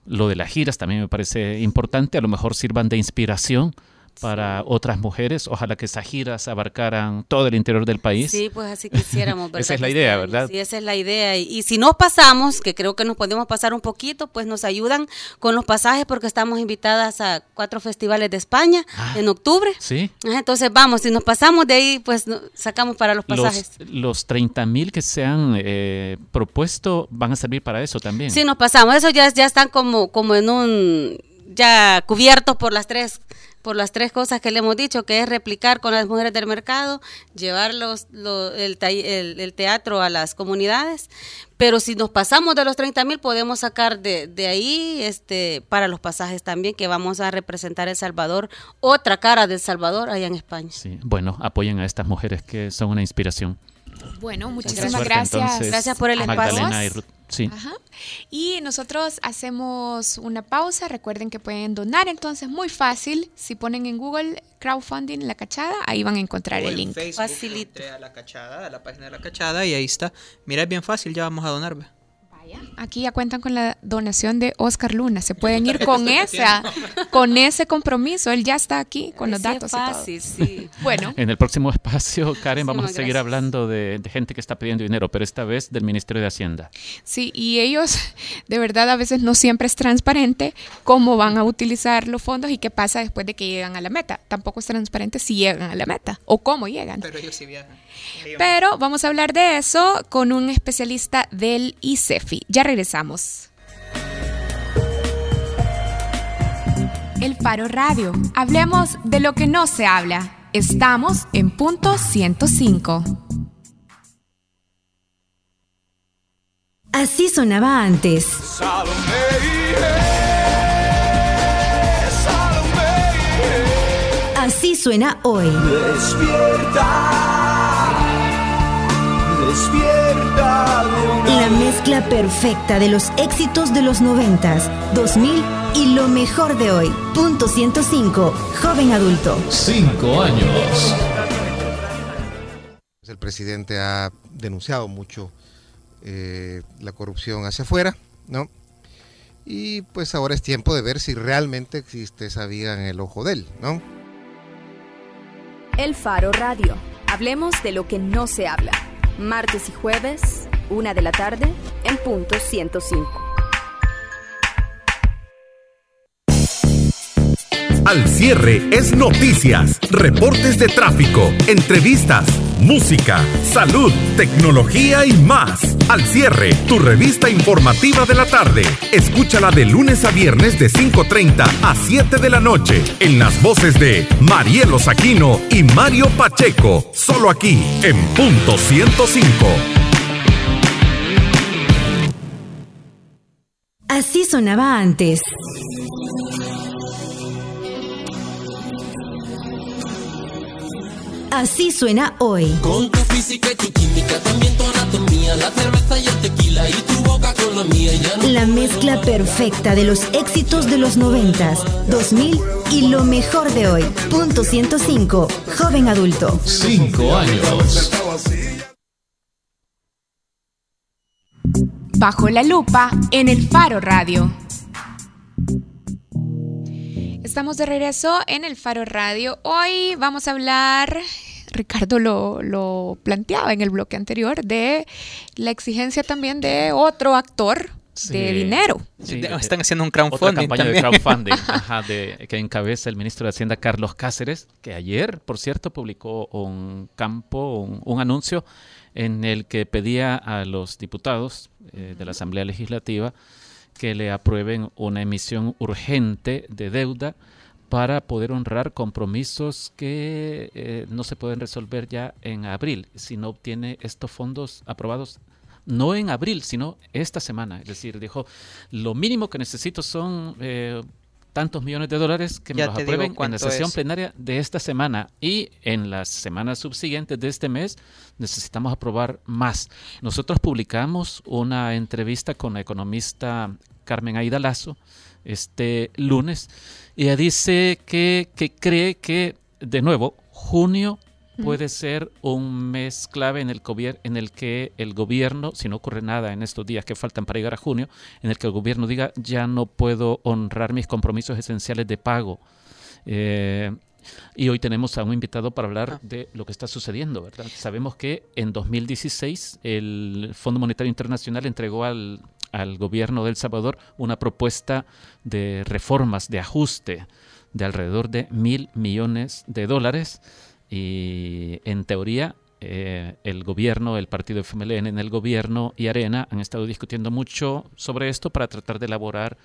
Lo de las giras también me parece importante, a lo mejor sirvan de inspiración para otras mujeres. Ojalá que esas giras abarcaran todo el interior del país. Sí, pues así quisiéramos. [LAUGHS] Esa es la idea. ¿verdad? Sí, esa es la idea. Y, y si nos pasamos, que creo que nos podemos pasar un poquito, pues nos ayudan con los pasajes porque estamos invitadas a cuatro festivales de España en octubre. Sí. Entonces vamos, si nos pasamos de ahí, pues sacamos para los Los, pasajes. los 30 mil que se han eh, propuesto van a servir para eso también. Sí, nos pasamos. Eso ya, ya están como, como en un, ya cubiertos por las tres por las tres cosas que le hemos dicho, que es replicar con las mujeres del mercado, llevar los, lo- el, el- el teatro a las comunidades, pero si nos pasamos de los 30 mil podemos sacar de, de ahí este para los pasajes también, que vamos a representar El Salvador, otra cara del Salvador allá en España. Sí, Bueno, apoyen a estas mujeres que son una inspiración. Bueno, muchísimas suerte, gracias. entonces, Gracias por el espacio. Sí. Ajá. Y nosotros hacemos una pausa. Recuerden que pueden donar, entonces muy fácil. Si ponen en Google crowdfunding la cachada, ahí van a encontrar O el en link. Facilito. a la cachada, a la página de la cachada y ahí está. Mira, es bien fácil, ya vamos a donar. Aquí ya cuentan con la donación de Oscar Luna. Se [LAUGHS] pueden ir con esa, [LAUGHS] con ese compromiso. Él ya está aquí con los Sí, es datos. y todo. fácil, sí. [LAUGHS] Bueno, En el próximo espacio, Karen, vamos a seguir gracias. hablando de, de gente que está pidiendo dinero, pero esta vez del Ministerio de Hacienda. sí, y ellos, de verdad, a veces no siempre es transparente cómo van a utilizar los fondos y qué pasa después de que llegan a la meta. Tampoco es transparente si llegan a la meta o cómo llegan. Pero ellos sí viajan. Ellos- Pero vamos a hablar de eso con un especialista del ICEFI. Ya regresamos. El Faro Radio. Hablemos de lo que no se habla. Estamos en punto 105. Así sonaba antes. Así suena hoy. Despierta, despierta mezcla perfecta de los éxitos de los 90s, 2000 y lo mejor de hoy. Punto 105. Joven adulto. Cinco años. El presidente ha denunciado mucho eh, la corrupción hacia afuera, ¿no? Y pues ahora es tiempo de ver si realmente existe esa vía en el ojo de él, ¿no? El Faro Radio. Hablemos de lo que no se habla. Martes y jueves, una de la tarde, en punto 105. Al cierre es noticias, reportes de tráfico, entrevistas, música, salud, tecnología y más. Al cierre, tu revista informativa de la tarde. Escúchala de lunes a viernes de 5.30 a 7 de la noche en las voces de Marielo Saquino y Mario Pacheco. Solo aquí, en punto 105. Así sonaba antes. Así suena hoy. Con tu física y tu química, también tu anatomía, la cerveza y el tequila y tu boca con la mía. Ya no La mezcla perfecta de los éxitos de los noventas, 2000 y lo mejor de hoy. Punto 105. Joven adulto. Cinco años. Bajo la lupa en el Faro Radio. Estamos de regreso en el Faro Radio. Hoy vamos a hablar, Ricardo lo, lo planteaba en el bloque anterior, de la exigencia también de otro actor de dinero. Sí, están haciendo un Otra crowdfunding campaña de crowdfunding [LAUGHS] ajá, de- que encabeza el ministro de Hacienda Carlos Cáceres, que ayer, por cierto, publicó un campo, un, un anuncio en el que pedía a los diputados eh, de la Asamblea Legislativa que le aprueben una emisión urgente de deuda para poder honrar compromisos que eh, no se pueden resolver ya en abril si no obtiene estos fondos aprobados no en abril, sino esta semana. Es decir, dijo, lo mínimo que necesito son eh, tantos millones de dólares que me los aprueben en la sesión es. plenaria de esta semana. Y en las semanas subsiguientes de este mes necesitamos aprobar más. Nosotros publicamos una entrevista con la economista Carmen Aida Lazo este lunes. Y ella dice que, que cree que, de nuevo, junio puede ser un mes clave en el, en el que el gobierno, si no ocurre nada en estos días que faltan para llegar a junio, en el que el gobierno diga ya no puedo honrar mis compromisos esenciales de pago. Eh, y hoy tenemos a un invitado para hablar de lo que está sucediendo, ¿verdad? Sabemos que en 2016 el Fondo Monetario Internacional entregó al, al gobierno de El Salvador una propuesta de reformas, de ajuste de alrededor de mil millones de dólares y en teoría eh, el gobierno, el partido FMLN en el gobierno y Arena han estado discutiendo mucho sobre esto para tratar de elaborar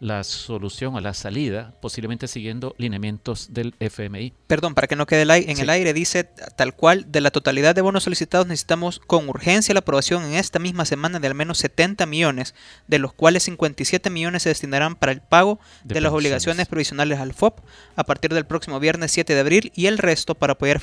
la solución o la salida, posiblemente siguiendo lineamientos del FMI. Perdón, para que no quede en Sí. el aire, dice tal cual, de la totalidad de bonos solicitados necesitamos con urgencia la aprobación en esta misma semana de al menos 70 millones, de los cuales 57 millones se destinarán para el pago De de, las obligaciones provisionales al FOP a partir del próximo viernes 7 de abril y el resto para apoyar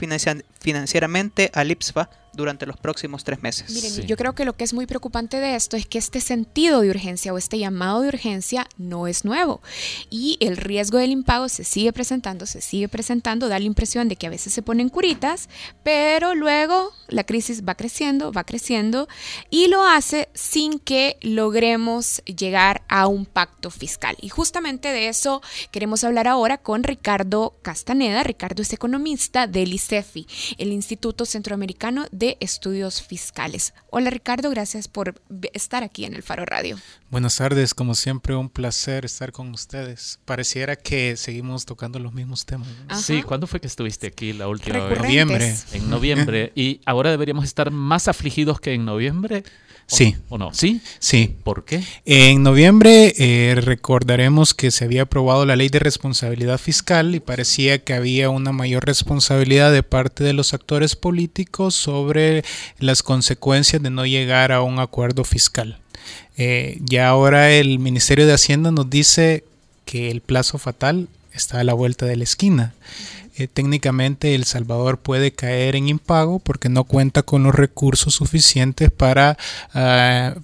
financieramente al IPSFA durante los próximos tres meses. Miren, yo creo que lo que es muy preocupante de esto es que este sentido de urgencia o este llamado de urgencia no es nuevo y el riesgo del impago se sigue presentando, se sigue presentando, da la impresión de que a veces se ponen curitas, pero luego la crisis va creciendo, va creciendo y lo hace sin que logremos llegar a un pacto fiscal. Y justamente de eso queremos hablar ahora con Ricardo Castaneda. Ricardo es economista del ICEFI, el Instituto Centroamericano de Estudios Fiscales. Hola Ricardo, gracias por estar aquí en el Faro Radio. Buenas tardes, como siempre un placer estar con ustedes. Pareciera que seguimos tocando los mismos temas. ¿no? Sí, ¿cuándo fue que estuviste aquí la última vez? Noviembre. En noviembre. y ahora deberíamos estar más afligidos que en noviembre. ¿O Sí. no? ¿O no? ¿Sí? Sí. ¿Por qué? En noviembre eh, recordaremos que se había aprobado la ley de responsabilidad fiscal y parecía que había una mayor responsabilidad de parte de los actores políticos sobre las consecuencias de no llegar a un acuerdo fiscal. Eh, ya ahora el Ministerio de Hacienda nos dice que el plazo fatal está a la vuelta de la esquina. Eh, técnicamente El Salvador puede caer en impago porque no cuenta con los recursos suficientes para ah,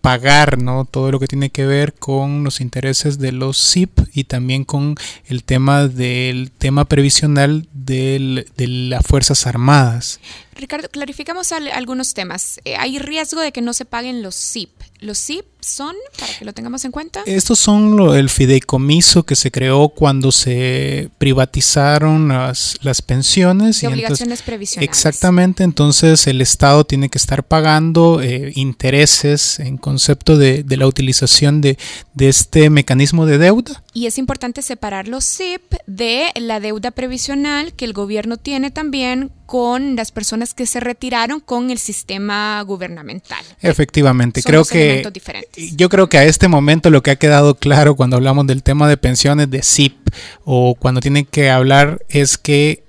pagar ¿no? todo lo que tiene que ver con los intereses de los SIP y también con el tema del tema previsional de las Fuerzas Armadas. Ricardo, clarificamos al- algunos temas. Eh, hay riesgo de que no se paguen los SIP. Los SIP son, para que lo tengamos en cuenta, Estos son lo- el fideicomiso que se creó cuando se privatizaron las, las pensiones. de y entonces- obligaciones previsionales. Exactamente, entonces el Estado tiene que estar pagando eh, intereses en concepto de, de la utilización de, de este mecanismo de deuda. Y es importante separar los SIP de la deuda previsional que el gobierno tiene también con las personas que se retiraron con el sistema gubernamental. Efectivamente, Son creo que diferentes. yo creo que a este momento lo que ha quedado claro cuando hablamos del tema de pensiones de SIP o cuando tienen que hablar es que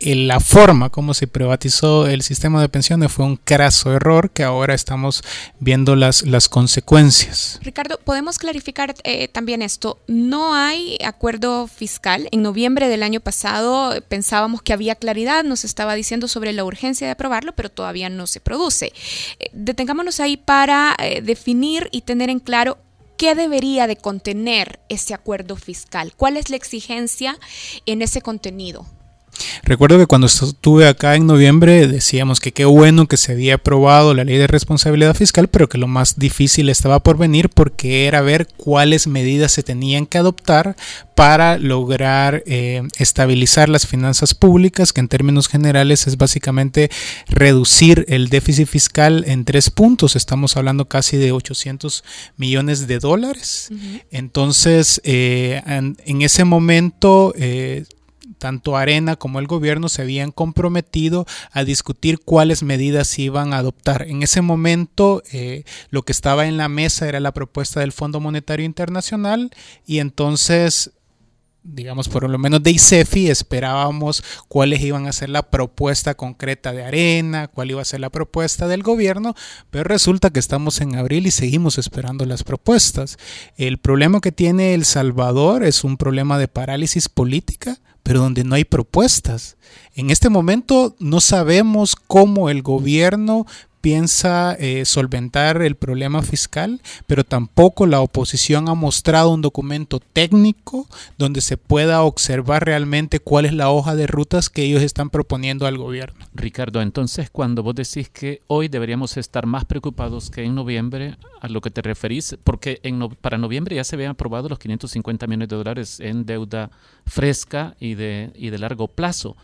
la forma como se privatizó el sistema de pensiones fue un craso error que ahora estamos viendo las, las consecuencias. Ricardo, ¿podemos clarificar eh, también esto? No hay acuerdo fiscal. En noviembre del año pasado eh, pensábamos que había claridad, nos estaba diciendo sobre la urgencia de aprobarlo, pero todavía no se produce. Eh, detengámonos ahí para eh, definir y tener en claro qué debería de contener ese acuerdo fiscal. ¿Cuál es la exigencia en ese contenido? Recuerdo que cuando estuve acá en noviembre decíamos que qué bueno que se había aprobado la ley de responsabilidad fiscal, pero que lo más difícil estaba por venir porque era ver cuáles medidas se tenían que adoptar para lograr eh, estabilizar las finanzas públicas, que en términos generales es básicamente reducir el déficit fiscal en tres puntos. Estamos hablando casi de 800 millones de dólares. Entonces, eh, en, en ese momento... Eh, tanto Arena como el gobierno se habían comprometido a discutir cuáles medidas iban a adoptar. En ese momento eh, lo que estaba en la mesa era la propuesta del Fondo Monetario Internacional y entonces digamos por lo menos de ICEFI esperábamos cuáles iban a ser la propuesta concreta de Arena, cuál iba a ser la propuesta del gobierno, pero resulta que estamos en abril y seguimos esperando las propuestas. El problema que tiene El Salvador es un problema de parálisis política pero donde no hay propuestas. En este momento no sabemos cómo el gobierno piensa eh, solventar el problema fiscal, pero tampoco la oposición ha mostrado un documento técnico donde se pueda observar realmente cuál es la hoja de rutas que ellos están proponiendo al gobierno. Ricardo, entonces cuando vos decís que hoy deberíamos estar más preocupados que en noviembre, a lo que te referís, porque en para noviembre ya se habían aprobado los 550 millones de dólares en deuda fresca y de, y de largo plazo,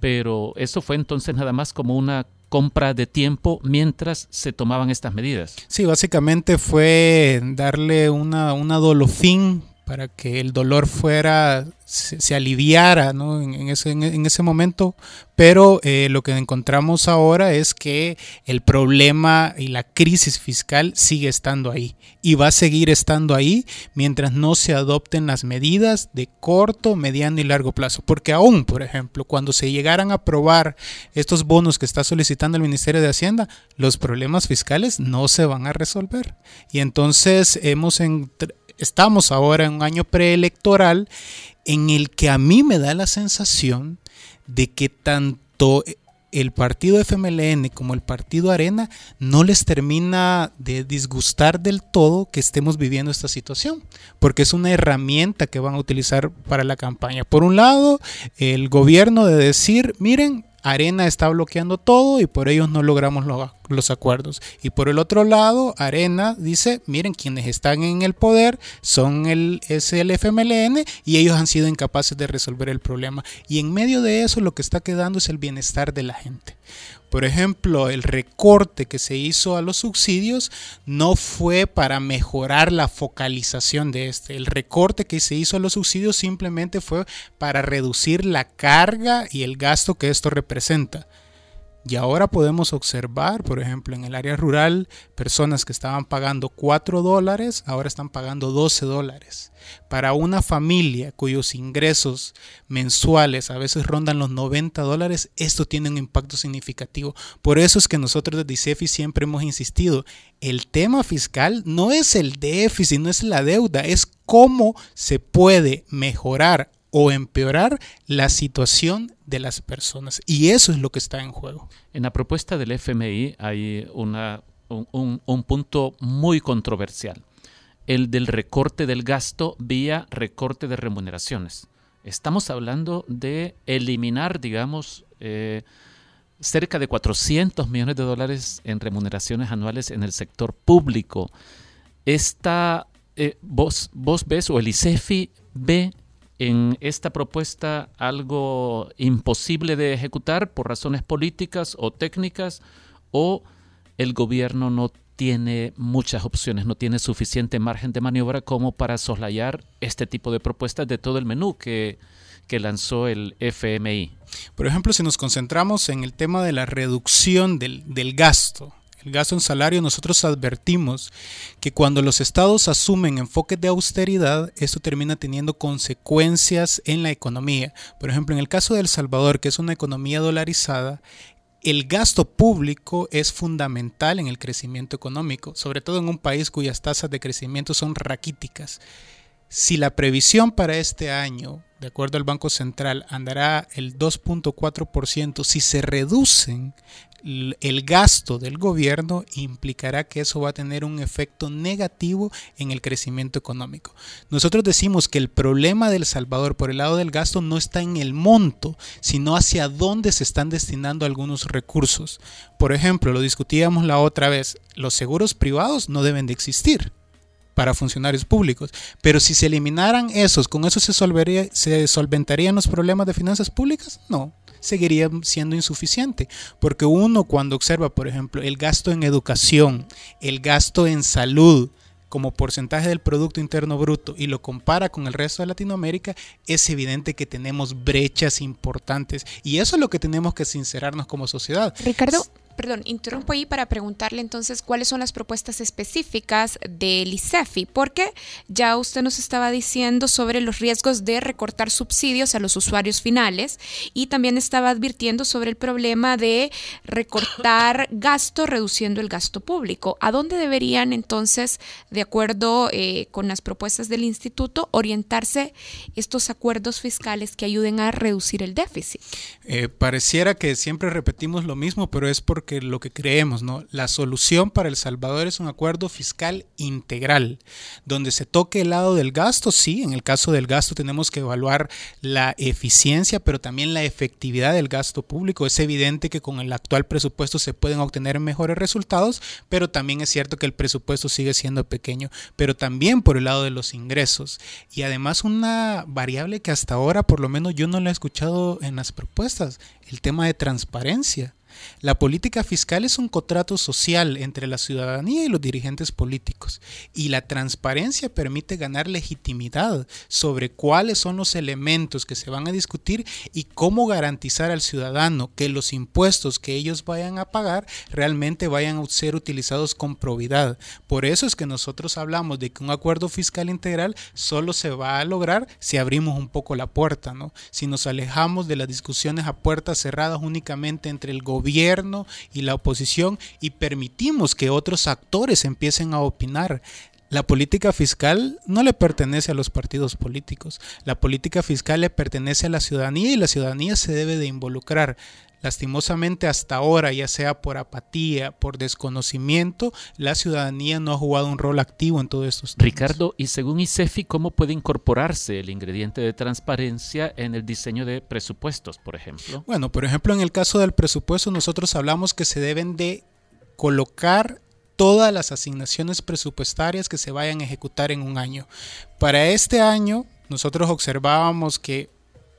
pero eso fue entonces nada más como una compra de tiempo mientras se tomaban estas medidas. Sí, básicamente fue darle una, una dolofín para que el dolor fuera, se, aliviara ¿no? en, ese, en, ese, momento, pero eh, lo que encontramos ahora es que el problema y la crisis fiscal sigue estando ahí y va a seguir estando ahí mientras no se adopten las medidas de corto, mediano y largo plazo, porque aún, por ejemplo, cuando se llegaran a aprobar estos bonos que está solicitando el Ministerio de Hacienda, los problemas fiscales no se van a resolver. Y entonces hemos estamos ahora en un año preelectoral en el que a mí me da la sensación de que tanto el partido FMLN como el partido Arena no les termina de disgustar del todo que estemos viviendo esta situación, porque es una herramienta que van a utilizar para la campaña. Por un lado, el gobierno de decir, miren, Arena está bloqueando todo y por ellos no logramos lo, los acuerdos. Y por el otro lado, Arena dice, miren, quienes están en el poder son el, es el FMLN y ellos han sido incapaces de resolver el problema. Y en medio de eso lo que está quedando es el bienestar de la gente. Por ejemplo, el recorte que se hizo a los subsidios no fue para mejorar la focalización de este. El recorte que se hizo a los subsidios simplemente fue para reducir la carga y el gasto que esto representa. Y ahora podemos observar, por ejemplo, en el área rural, personas que estaban pagando 4 dólares, ahora están pagando 12 dólares. Para una familia cuyos ingresos mensuales a veces rondan los 90 dólares, esto tiene un impacto significativo. Por eso es que nosotros desde ICEFI siempre hemos insistido, el tema fiscal no es el déficit, no es la deuda, es cómo se puede mejorar o empeorar la situación de las personas. Y eso es lo que está en juego. En la propuesta del FMI hay un, un, un, punto muy controversial, el del recorte del gasto vía recorte de remuneraciones. Estamos hablando de eliminar, digamos, eh, cerca de 400 millones de dólares en remuneraciones anuales en el sector público. Esta, eh, vos, ¿Vos ves o el ICEFI ve en esta propuesta algo imposible de ejecutar por razones políticas o técnicas o el gobierno no tiene muchas opciones, no tiene suficiente margen de maniobra como para soslayar este tipo de propuestas de todo el menú que, que lanzó el FMI. Por ejemplo, si nos concentramos en el tema de la reducción del, del gasto, el gasto en salario, nosotros advertimos que cuando los estados asumen enfoques de austeridad, esto termina teniendo consecuencias en la economía. Por ejemplo, en el caso de El Salvador, que es una economía dolarizada, el gasto público es fundamental en el crecimiento económico, sobre todo en un país cuyas tasas de crecimiento son raquíticas. Si la previsión para este año, de acuerdo al Banco Central, andará el 2.4%, si se reducen el gasto del gobierno implicará que eso va a tener un efecto negativo en el crecimiento económico. Nosotros decimos que el problema del Salvador por el lado del gasto no está en el monto, sino hacia dónde se están destinando algunos recursos. Por ejemplo, lo discutíamos la otra vez, los seguros privados no deben de existir para funcionarios públicos. Pero si se eliminaran esos, ¿con eso se, se solventarían los problemas de finanzas públicas? No, seguiría siendo insuficiente, porque uno cuando observa, por ejemplo, el gasto en educación, el gasto en salud, como porcentaje del Producto Interno Bruto y lo compara con el resto de Latinoamérica, es evidente que tenemos brechas importantes y eso es lo que tenemos que sincerarnos como sociedad. Ricardo, Perdón, interrumpo ahí para preguntarle entonces cuáles son las propuestas específicas del ICEFI, porque ya usted nos estaba diciendo sobre los riesgos de recortar subsidios a los usuarios finales y también estaba advirtiendo sobre el problema de recortar [COUGHS] gasto reduciendo el gasto público. ¿A dónde deberían entonces, de acuerdo eh, con las propuestas del instituto, orientarse estos acuerdos fiscales que ayuden a reducir el déficit? Eh, pareciera que siempre repetimos lo mismo, pero es porque que lo que creemos, ¿no? La solución para El Salvador es un acuerdo fiscal integral, donde se toque el lado del gasto, sí, en el caso del gasto tenemos que evaluar la eficiencia, pero también la efectividad del gasto público. Es evidente que con el actual presupuesto se pueden obtener mejores resultados, pero también es cierto que el presupuesto sigue siendo pequeño, pero también por el lado de los ingresos. Y además una variable que hasta ahora por lo menos yo no la he escuchado en las propuestas, el tema de transparencia. La política fiscal es un contrato social entre la ciudadanía y los dirigentes políticos y la transparencia permite ganar legitimidad sobre cuáles son los elementos que se van a discutir y cómo garantizar al ciudadano que los impuestos que ellos vayan a pagar realmente vayan a ser utilizados con probidad. Por eso es que nosotros hablamos de que un acuerdo fiscal integral solo se va a lograr si abrimos un poco la puerta, ¿no? Si nos alejamos de las discusiones a puertas cerradas únicamente entre el gobierno gobierno y la oposición y permitimos que otros actores empiecen a opinar. La política fiscal no le pertenece a los partidos políticos. La política fiscal le pertenece a la ciudadanía y la ciudadanía se debe de involucrar. Lastimosamente hasta ahora, ya sea por apatía, por desconocimiento, la ciudadanía no ha jugado un rol activo en todos estos temas. Ricardo, y según ICEFI, ¿cómo puede incorporarse el ingrediente de transparencia en el diseño de presupuestos, por ejemplo? Bueno, por ejemplo, en el caso del presupuesto, nosotros hablamos que se deben de colocar todas las asignaciones presupuestarias que se vayan a ejecutar en un año. Para este año, nosotros observábamos que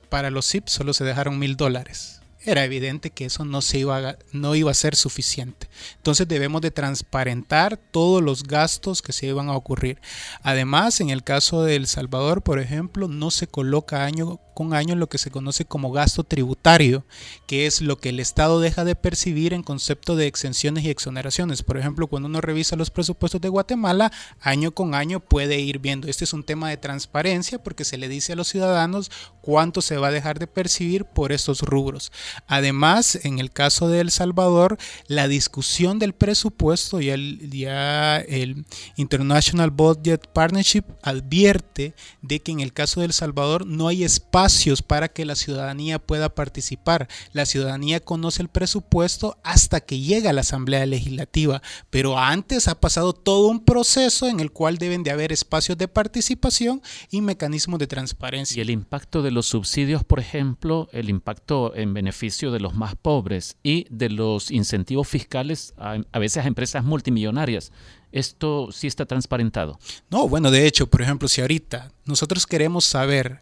para los CIP solo se dejaron mil dólares era evidente que eso no, se iba a, no iba a ser suficiente. Entonces debemos de transparentar todos los gastos que se iban a ocurrir. Además, en el caso de El Salvador, por ejemplo, no se coloca año con año lo que se conoce como gasto tributario, que es lo que el Estado deja de percibir en concepto de exenciones y exoneraciones. Por ejemplo, cuando uno revisa los presupuestos de Guatemala, año con año puede ir viendo. Este es un tema de transparencia porque se le dice a los ciudadanos cuánto se va a dejar de percibir por estos rubros. Además, en el caso de El Salvador, la discusión del presupuesto, ya el International Budget Partnership advierte de que en el caso de El Salvador no hay espacios para que la ciudadanía pueda participar. La ciudadanía conoce el presupuesto hasta que llega a la Asamblea Legislativa, pero antes ha pasado todo un proceso en el cual deben de haber espacios de participación y mecanismos de transparencia. Y el impacto de los subsidios, por ejemplo, el impacto en beneficio de los más pobres y de los incentivos fiscales a, a veces a empresas multimillonarias. ¿Esto sí está transparentado? No, bueno, de hecho, por ejemplo, si ahorita nosotros queremos saber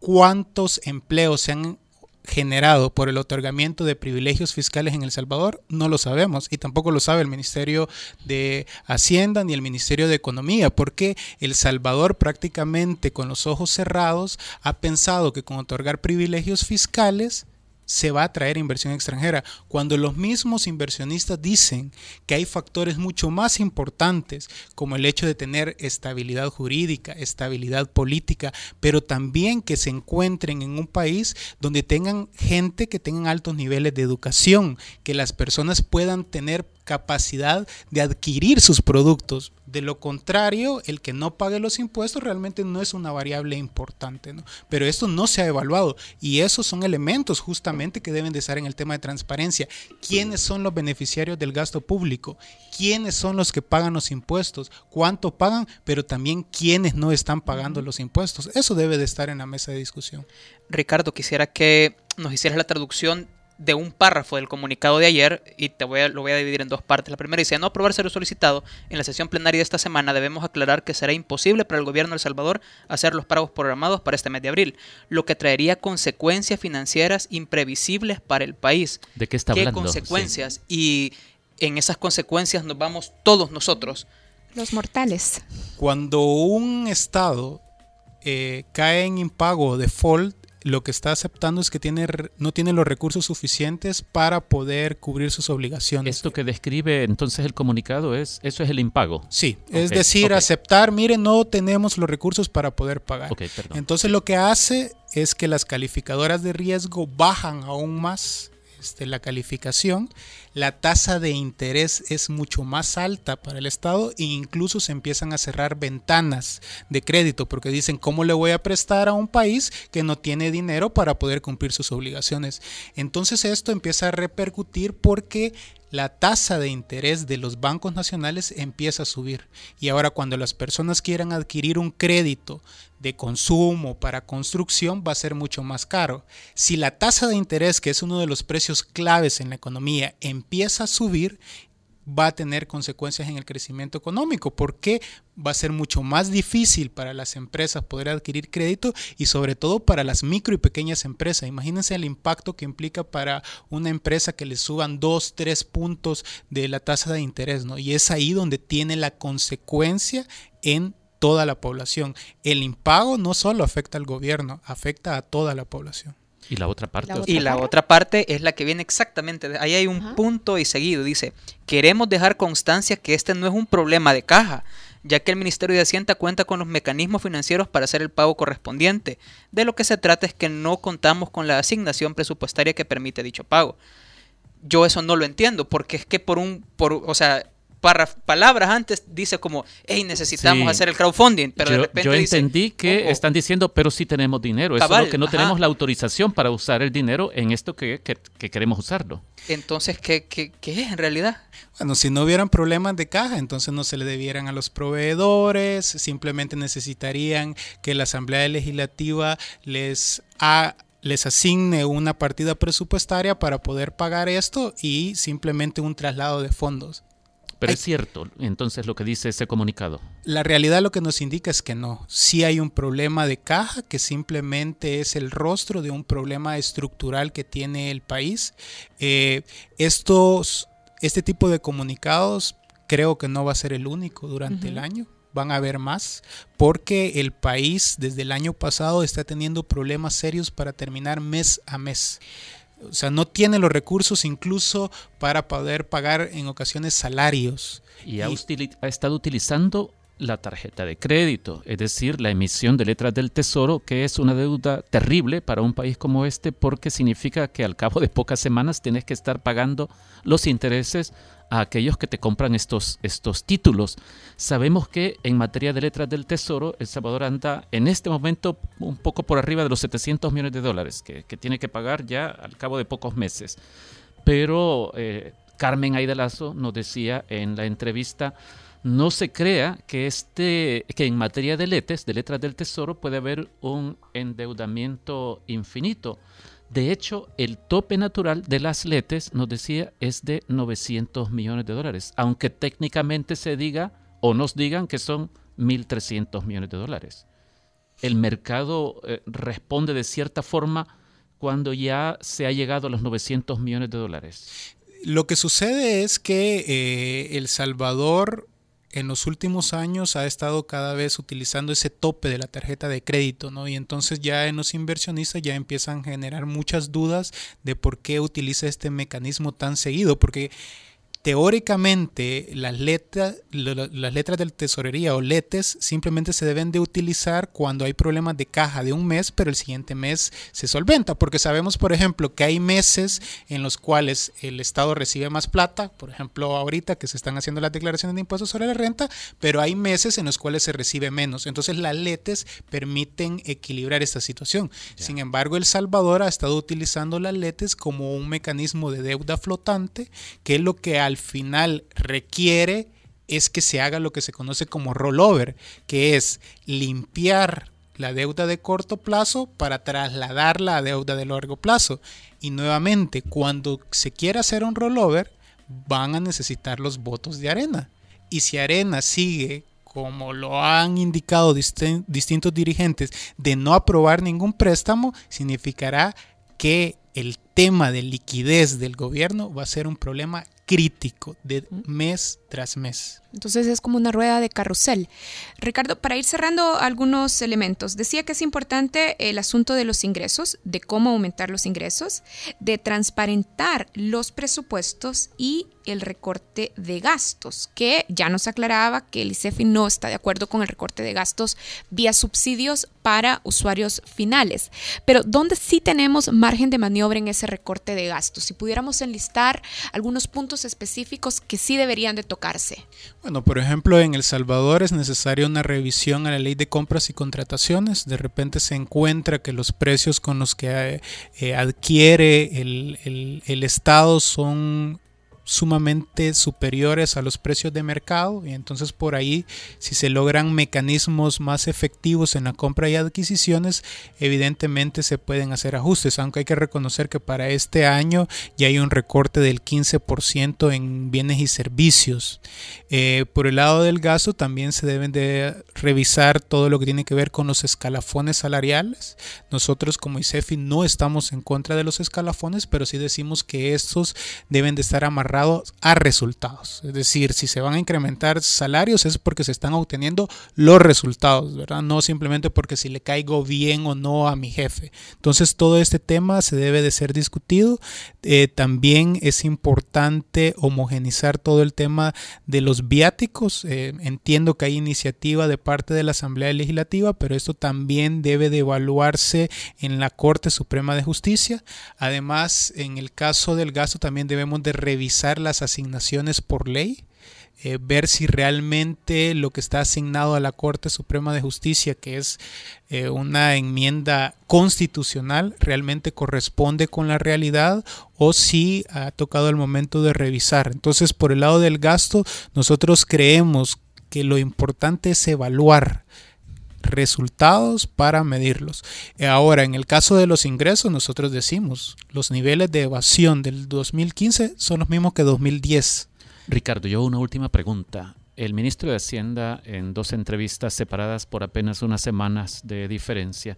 cuántos empleos se han generado por el otorgamiento de privilegios fiscales en El Salvador, no lo sabemos y tampoco lo sabe el Ministerio de Hacienda ni el Ministerio de Economía, porque El Salvador prácticamente con los ojos cerrados ha pensado que con otorgar privilegios fiscales se va a traer inversión extranjera, cuando los mismos inversionistas dicen que hay factores mucho más importantes, como el hecho de tener estabilidad jurídica, estabilidad política, pero también que se encuentren en un país donde tengan gente que tengan altos niveles de educación, que las personas puedan tener capacidad de adquirir sus productos. De lo contrario, el que no pague los impuestos realmente no es una variable importante, ¿no? Pero esto no se ha evaluado y esos son elementos justamente que deben de estar en el tema de transparencia. ¿Quiénes son los beneficiarios del gasto público? ¿Quiénes son los que pagan los impuestos? ¿Cuánto pagan? Pero también quiénes no están pagando los impuestos. Eso debe de estar en la mesa de discusión. Ricardo, quisiera que nos hicieras la traducción de un párrafo del comunicado de ayer y te voy a, lo voy a dividir en dos partes. La primera dice, no aprobarse lo solicitado en la sesión plenaria de esta semana, debemos aclarar que será imposible para el gobierno de El Salvador hacer los pagos programados para este mes de abril, lo que traería consecuencias financieras imprevisibles para el país. ¿De qué está ¿Qué hablando? consecuencias? Y en esas consecuencias nos vamos todos nosotros. Los mortales. Cuando un Estado eh, cae en impago o default, lo que está aceptando es que tiene, no tiene los recursos suficientes para poder cubrir sus obligaciones. Esto que describe entonces el comunicado es eso es el impago. Sí, es decir, aceptar, mire, no tenemos los recursos para poder pagar. Entonces lo que hace es que las calificadoras de riesgo bajan aún más este, la calificación, la tasa de interés es mucho más alta para el Estado e incluso se empiezan a cerrar ventanas de crédito porque dicen, ¿cómo le voy a prestar a un país que no tiene dinero para poder cumplir sus obligaciones? Entonces esto empieza a repercutir porque la tasa de interés de los bancos nacionales empieza a subir. Y ahora cuando las personas quieran adquirir un crédito de consumo para construcción va a ser mucho más caro. Si la tasa de interés, que es uno de los precios claves en la economía, empieza a subir, va a tener consecuencias en el crecimiento económico porque va a ser mucho más difícil para las empresas poder adquirir crédito y sobre todo para las micro y pequeñas empresas. Imagínense el impacto que implica para una empresa que le suban 2, 3 puntos de la tasa de interés, ¿no? Y es ahí donde tiene la consecuencia en toda la población. El impago no solo afecta al gobierno, afecta a toda la población. Y la otra parte. y la otra parte es la que viene exactamente, de- ahí hay un punto y seguido, dice, queremos dejar constancia que este no es un problema de caja, ya que el Ministerio de Hacienda cuenta con los mecanismos financieros para hacer el pago correspondiente. De lo que se trata es que no contamos con la asignación presupuestaria que permite dicho pago. Yo eso no lo entiendo, porque es que por un, por, o sea, para, palabras antes dice como, hey, necesitamos Sí. hacer el crowdfunding, pero yo, de repente yo dice, entendí que "Ojo, están diciendo, pero sí tenemos dinero. Eso es lo que no ajá. tenemos la autorización para usar el dinero en esto que, que- que queremos usarlo. Entonces, ¿qué, qué, qué es en realidad? Bueno, si no hubieran problemas de caja, entonces no se le debieran a los proveedores, simplemente necesitarían que la Asamblea Legislativa les, ha- les asigne una partida presupuestaria para poder pagar esto y simplemente un traslado de fondos. Pero es cierto, entonces lo que dice ese comunicado. La realidad lo que nos indica es que no. Sí hay un problema de caja que simplemente es el rostro de un problema estructural que tiene el país. Eh, estos, este tipo de comunicados creo que no va a ser el único durante el año. Van a haber más porque el país desde el año pasado está teniendo problemas serios para terminar mes a mes. O sea, no tiene los recursos incluso para poder pagar en ocasiones salarios. Y ha, ha estado utilizando la tarjeta de crédito, es decir, la emisión de letras del tesoro, que es una deuda terrible para un país como este porque significa que al cabo de pocas semanas tienes que estar pagando los intereses a aquellos que te compran estos, estos títulos. Sabemos que en materia de letras del tesoro, El Salvador anda en este momento un poco por arriba de los 700 millones de dólares que, tiene que pagar ya al cabo de pocos meses. Pero eh, Carmen Aida Lazo nos decía en la entrevista, no se crea que, este, que en materia de letes, de letras del tesoro, puede haber un endeudamiento infinito. De hecho, el tope natural de las letes, nos decía, es de 900 millones de dólares, aunque técnicamente se diga o nos digan que son 1.300 millones de dólares. El mercado eh, responde de cierta forma cuando ya se ha llegado a los 900 millones de dólares. Lo que sucede es que eh, El Salvador en los últimos años ha estado cada vez utilizando ese tope de la tarjeta de crédito, ¿no? Y entonces ya en los inversionistas ya empiezan a generar muchas dudas de por qué utiliza este mecanismo tan seguido, porque teóricamente las letras, las letras de tesorería o letes simplemente se deben de utilizar cuando hay problemas de caja de un mes, pero el siguiente mes se solventa, porque sabemos, por ejemplo, que hay meses en los cuales el Estado recibe más plata, por ejemplo, ahorita que se están haciendo las declaraciones de impuestos sobre la renta, pero hay meses en los cuales se recibe menos. Entonces las letes permiten equilibrar esta situación. Sin embargo, El Salvador ha estado utilizando las letes como un mecanismo de deuda flotante, que es lo que al final requiere es que se haga lo que se conoce como rollover, que es limpiar la deuda de corto plazo para trasladarla a deuda de largo plazo. Y nuevamente, cuando se quiera hacer un rollover, van a necesitar los votos de Arena. Y si Arena sigue como lo han indicado distintos dirigentes, de no aprobar ningún préstamo, significará que el tema de liquidez del gobierno va a ser un problema crítico de mes tras mes. Entonces es como una rueda de carrusel. Ricardo, para ir cerrando algunos elementos, decía que es importante el asunto de los ingresos, de cómo aumentar los ingresos, de transparentar los presupuestos y el recorte de gastos, que ya nos aclaraba que el ICEFI no está de acuerdo con el recorte de gastos vía subsidios para usuarios finales. Pero ¿dónde sí tenemos margen de maniobra en ese recorte de gastos? Si pudiéramos enlistar algunos puntos específicos que sí deberían de tocarse. Bueno, por ejemplo, en El Salvador es necesaria una revisión a la ley de compras y contrataciones. De repente se encuentra que los precios con los que eh, adquiere el, el, el Estado son sumamente superiores a los precios de mercado. Y entonces por ahí si se logran mecanismos más efectivos en la compra y adquisiciones evidentemente se pueden hacer ajustes. Aunque hay que reconocer que para este año ya hay un recorte del 15% en bienes y servicios. Eh, por el lado del gasto también se deben de revisar todo lo que tiene que ver con los escalafones salariales. Nosotros como ICEFI no estamos en contra de los escalafones pero sí decimos que estos deben de estar amarrados a resultados. Es decir, si se van a incrementar salarios es porque se están obteniendo los resultados, ¿verdad? No simplemente porque si le caigo bien o no a mi jefe. Entonces todo este tema se debe de ser discutido. Eh, también es importante homogenizar todo el tema de los viáticos. Eh, entiendo que hay iniciativa de parte de la Asamblea Legislativa, pero esto también debe de evaluarse en la Corte Suprema de Justicia. Además, en el caso del gasto también debemos de revisar las asignaciones por ley, eh, ver si realmente lo que está asignado a la Corte Suprema de Justicia, que es eh, una enmienda constitucional, realmente corresponde con la realidad o si ha tocado el momento de revisar. Entonces, por el lado del gasto, nosotros creemos que lo importante es evaluar resultados para medirlos. Eh, ahora, en el caso de los ingresos, nosotros decimos, los niveles de evasión del 2015 son los mismos que 2010. Ricardo, yo una última pregunta. El ministro de Hacienda, en dos entrevistas separadas por apenas unas semanas de diferencia,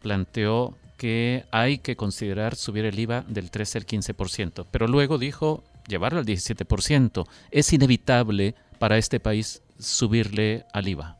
planteó que hay que considerar subir el IVA del 13 al 15%, pero luego dijo llevarlo al 17%. Es inevitable para este país subirle al IVA.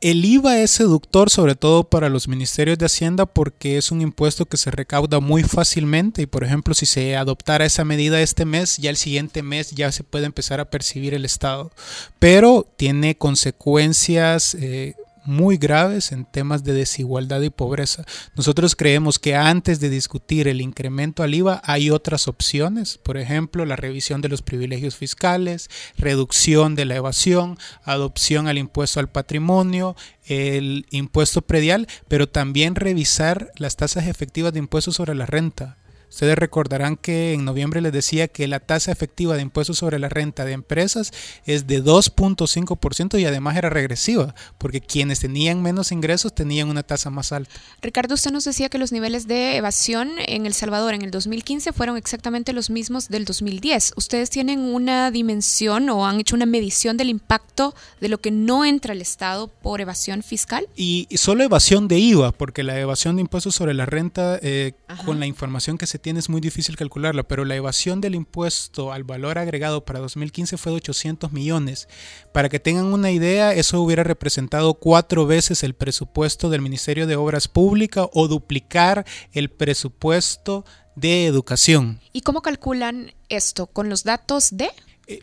El IVA es seductor sobre todo para los ministerios de Hacienda porque es un impuesto que se recauda muy fácilmente y por ejemplo si se adoptara esa medida este mes, ya el siguiente mes ya se puede empezar a percibir el Estado. Pero tiene consecuencias eh, muy graves en temas de desigualdad y pobreza. Nosotros creemos que antes de discutir el incremento al IVA hay otras opciones, por ejemplo, la revisión de los privilegios fiscales, reducción de la evasión, adopción al impuesto al patrimonio, el impuesto predial, pero también revisar las tasas efectivas de impuestos sobre la renta Ustedes recordarán que en noviembre les decía que la tasa efectiva de impuestos sobre la renta de empresas es de 2.5% y además era regresiva, porque quienes tenían menos ingresos tenían una tasa más alta. Ricardo, usted nos decía que los niveles de evasión en El Salvador en el 2015 fueron exactamente los mismos del 2010. ¿Ustedes tienen una dimensión o han hecho una medición del impacto de lo que no entra al Estado por evasión fiscal? Y solo evasión de IVA, porque la evasión de impuestos sobre la renta, eh, con la información que se tiene es muy difícil calcularla, pero la evasión del impuesto al valor agregado para 2015 fue de 800 millones. Para que tengan una idea, eso hubiera representado cuatro veces el presupuesto del Ministerio de Obras Públicas o duplicar el presupuesto de educación. ¿Y cómo calculan esto? ¿Con los datos de?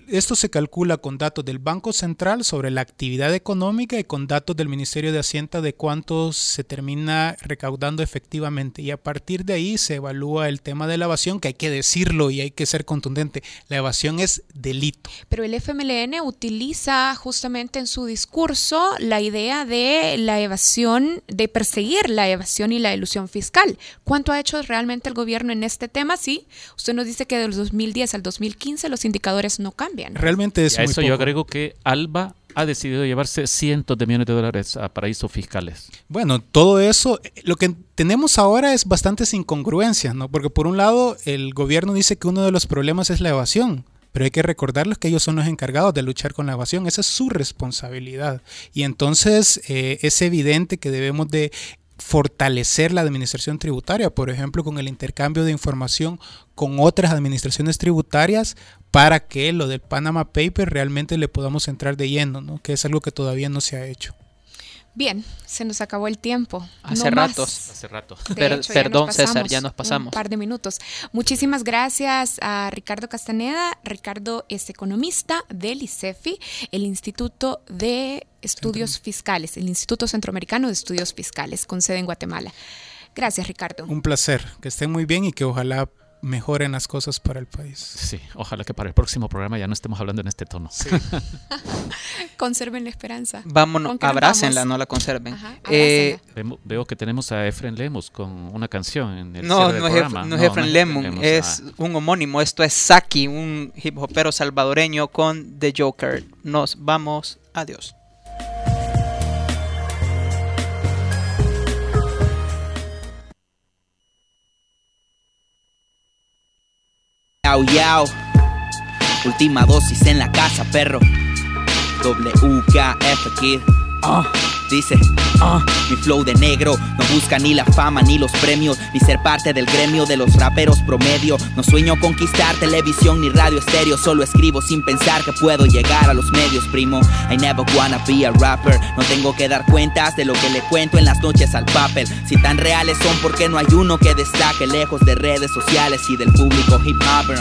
Esto se calcula con datos del Banco Central sobre la actividad económica y con datos del Ministerio de Hacienda de cuánto se termina recaudando efectivamente. Y a partir de ahí se evalúa el tema de la evasión, que hay que decirlo y hay que ser contundente. La evasión es delito. Pero el FMLN utiliza justamente en su discurso la idea de la evasión, de perseguir la evasión y la ilusión fiscal. ¿Cuánto ha hecho realmente el gobierno en este tema? Sí, usted nos dice que del 2010 al 2015 los indicadores no cambian. Realmente es y a eso yo agrego que Alba ha decidido llevarse cientos de millones de dólares a paraísos fiscales. Bueno, todo eso, lo que tenemos ahora es bastantes incongruencias, ¿no? Porque por un lado, el gobierno dice que uno de los problemas es la evasión. Pero hay que recordarles que ellos son los encargados de luchar con la evasión, esa es su responsabilidad. Y entonces eh, es evidente que debemos de fortalecer la administración tributaria, por ejemplo, con el intercambio de información con otras administraciones tributarias para que lo del Panama Paper realmente le podamos entrar de lleno, ¿no? que es algo que todavía no se ha hecho. Bien, se nos acabó el tiempo. Hace ratos. Hace rato. perdón, César, ya nos pasamos. Un par de minutos. Muchísimas gracias a Ricardo Castaneda. Ricardo es economista del ICEFI, el Instituto de Estudios Fiscales, el Instituto Centroamericano de Estudios Fiscales, con sede en Guatemala. Gracias, Ricardo. Un placer. Que estén muy bien y que ojalá mejoren las cosas para el país. Sí, ojalá que para el próximo programa ya no estemos hablando en este tono. Sí. [LAUGHS] Conserven la esperanza. Vámonos, abrácenla, no la conserven. eh, veo, que tenemos a Efren Lemos con una canción en el No, no, es, no, es Efren Lemon, es un homónimo. Esto es Saki, un hip hopero salvadoreño con The Joker. Nos vamos, adiós. Yao, yao. Última dosis en la casa, perro. WKF Kid. Uh. Dice, ah, mi flow de negro no busca ni la fama ni los premios, ni ser parte del gremio de los raperos promedio. No sueño conquistar televisión ni radio estéreo, solo escribo sin pensar que puedo llegar a los medios, primo. I never wanna be a rapper, no tengo que dar cuentas de lo que le cuento en las noches al papel. Si tan reales son, porque no hay uno que destaque lejos de redes sociales y del público hip hopper?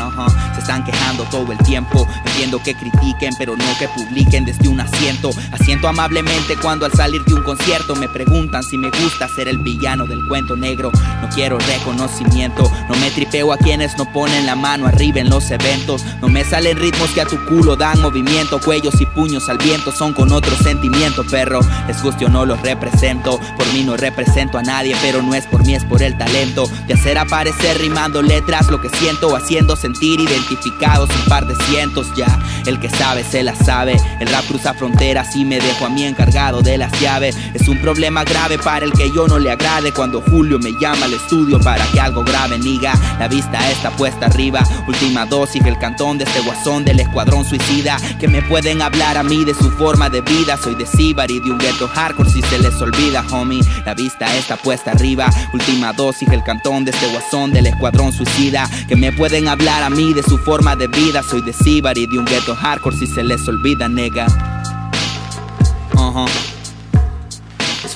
Se están quejando todo el tiempo, entiendo que critiquen, pero no que publiquen desde un asiento. Asiento amablemente cuando al salir de un concierto me preguntan si me gusta ser el villano del cuento negro. No quiero reconocimiento, no me tripeo a quienes no ponen la mano arriba en los eventos. No me salen ritmos que a tu culo dan movimiento, cuellos y puños al viento son con otro sentimiento, perro. Les guste o no los represento, por mí no represento a nadie, pero no es por mí, es por el talento de hacer aparecer rimando letras lo que siento, haciendo sentir identificados un par de cientos ya. El que sabe se la sabe, el rap cruza fronteras y me dejo a mí encargado de las es un problema grave para el que yo no le agrade. Cuando Julio me llama al estudio para que algo grave niga La vista está puesta arriba. Última dosis, el cantón de este guasón del escuadrón suicida. Que me pueden hablar a mí de su forma de vida. Soy de y de un ghetto hardcore si se les olvida, homie. La vista está puesta arriba. Última dosis, el cantón de este guasón del escuadrón suicida. Que me pueden hablar a mí de su forma de vida. Soy de y de un ghetto hardcore si se les olvida, nega. Uh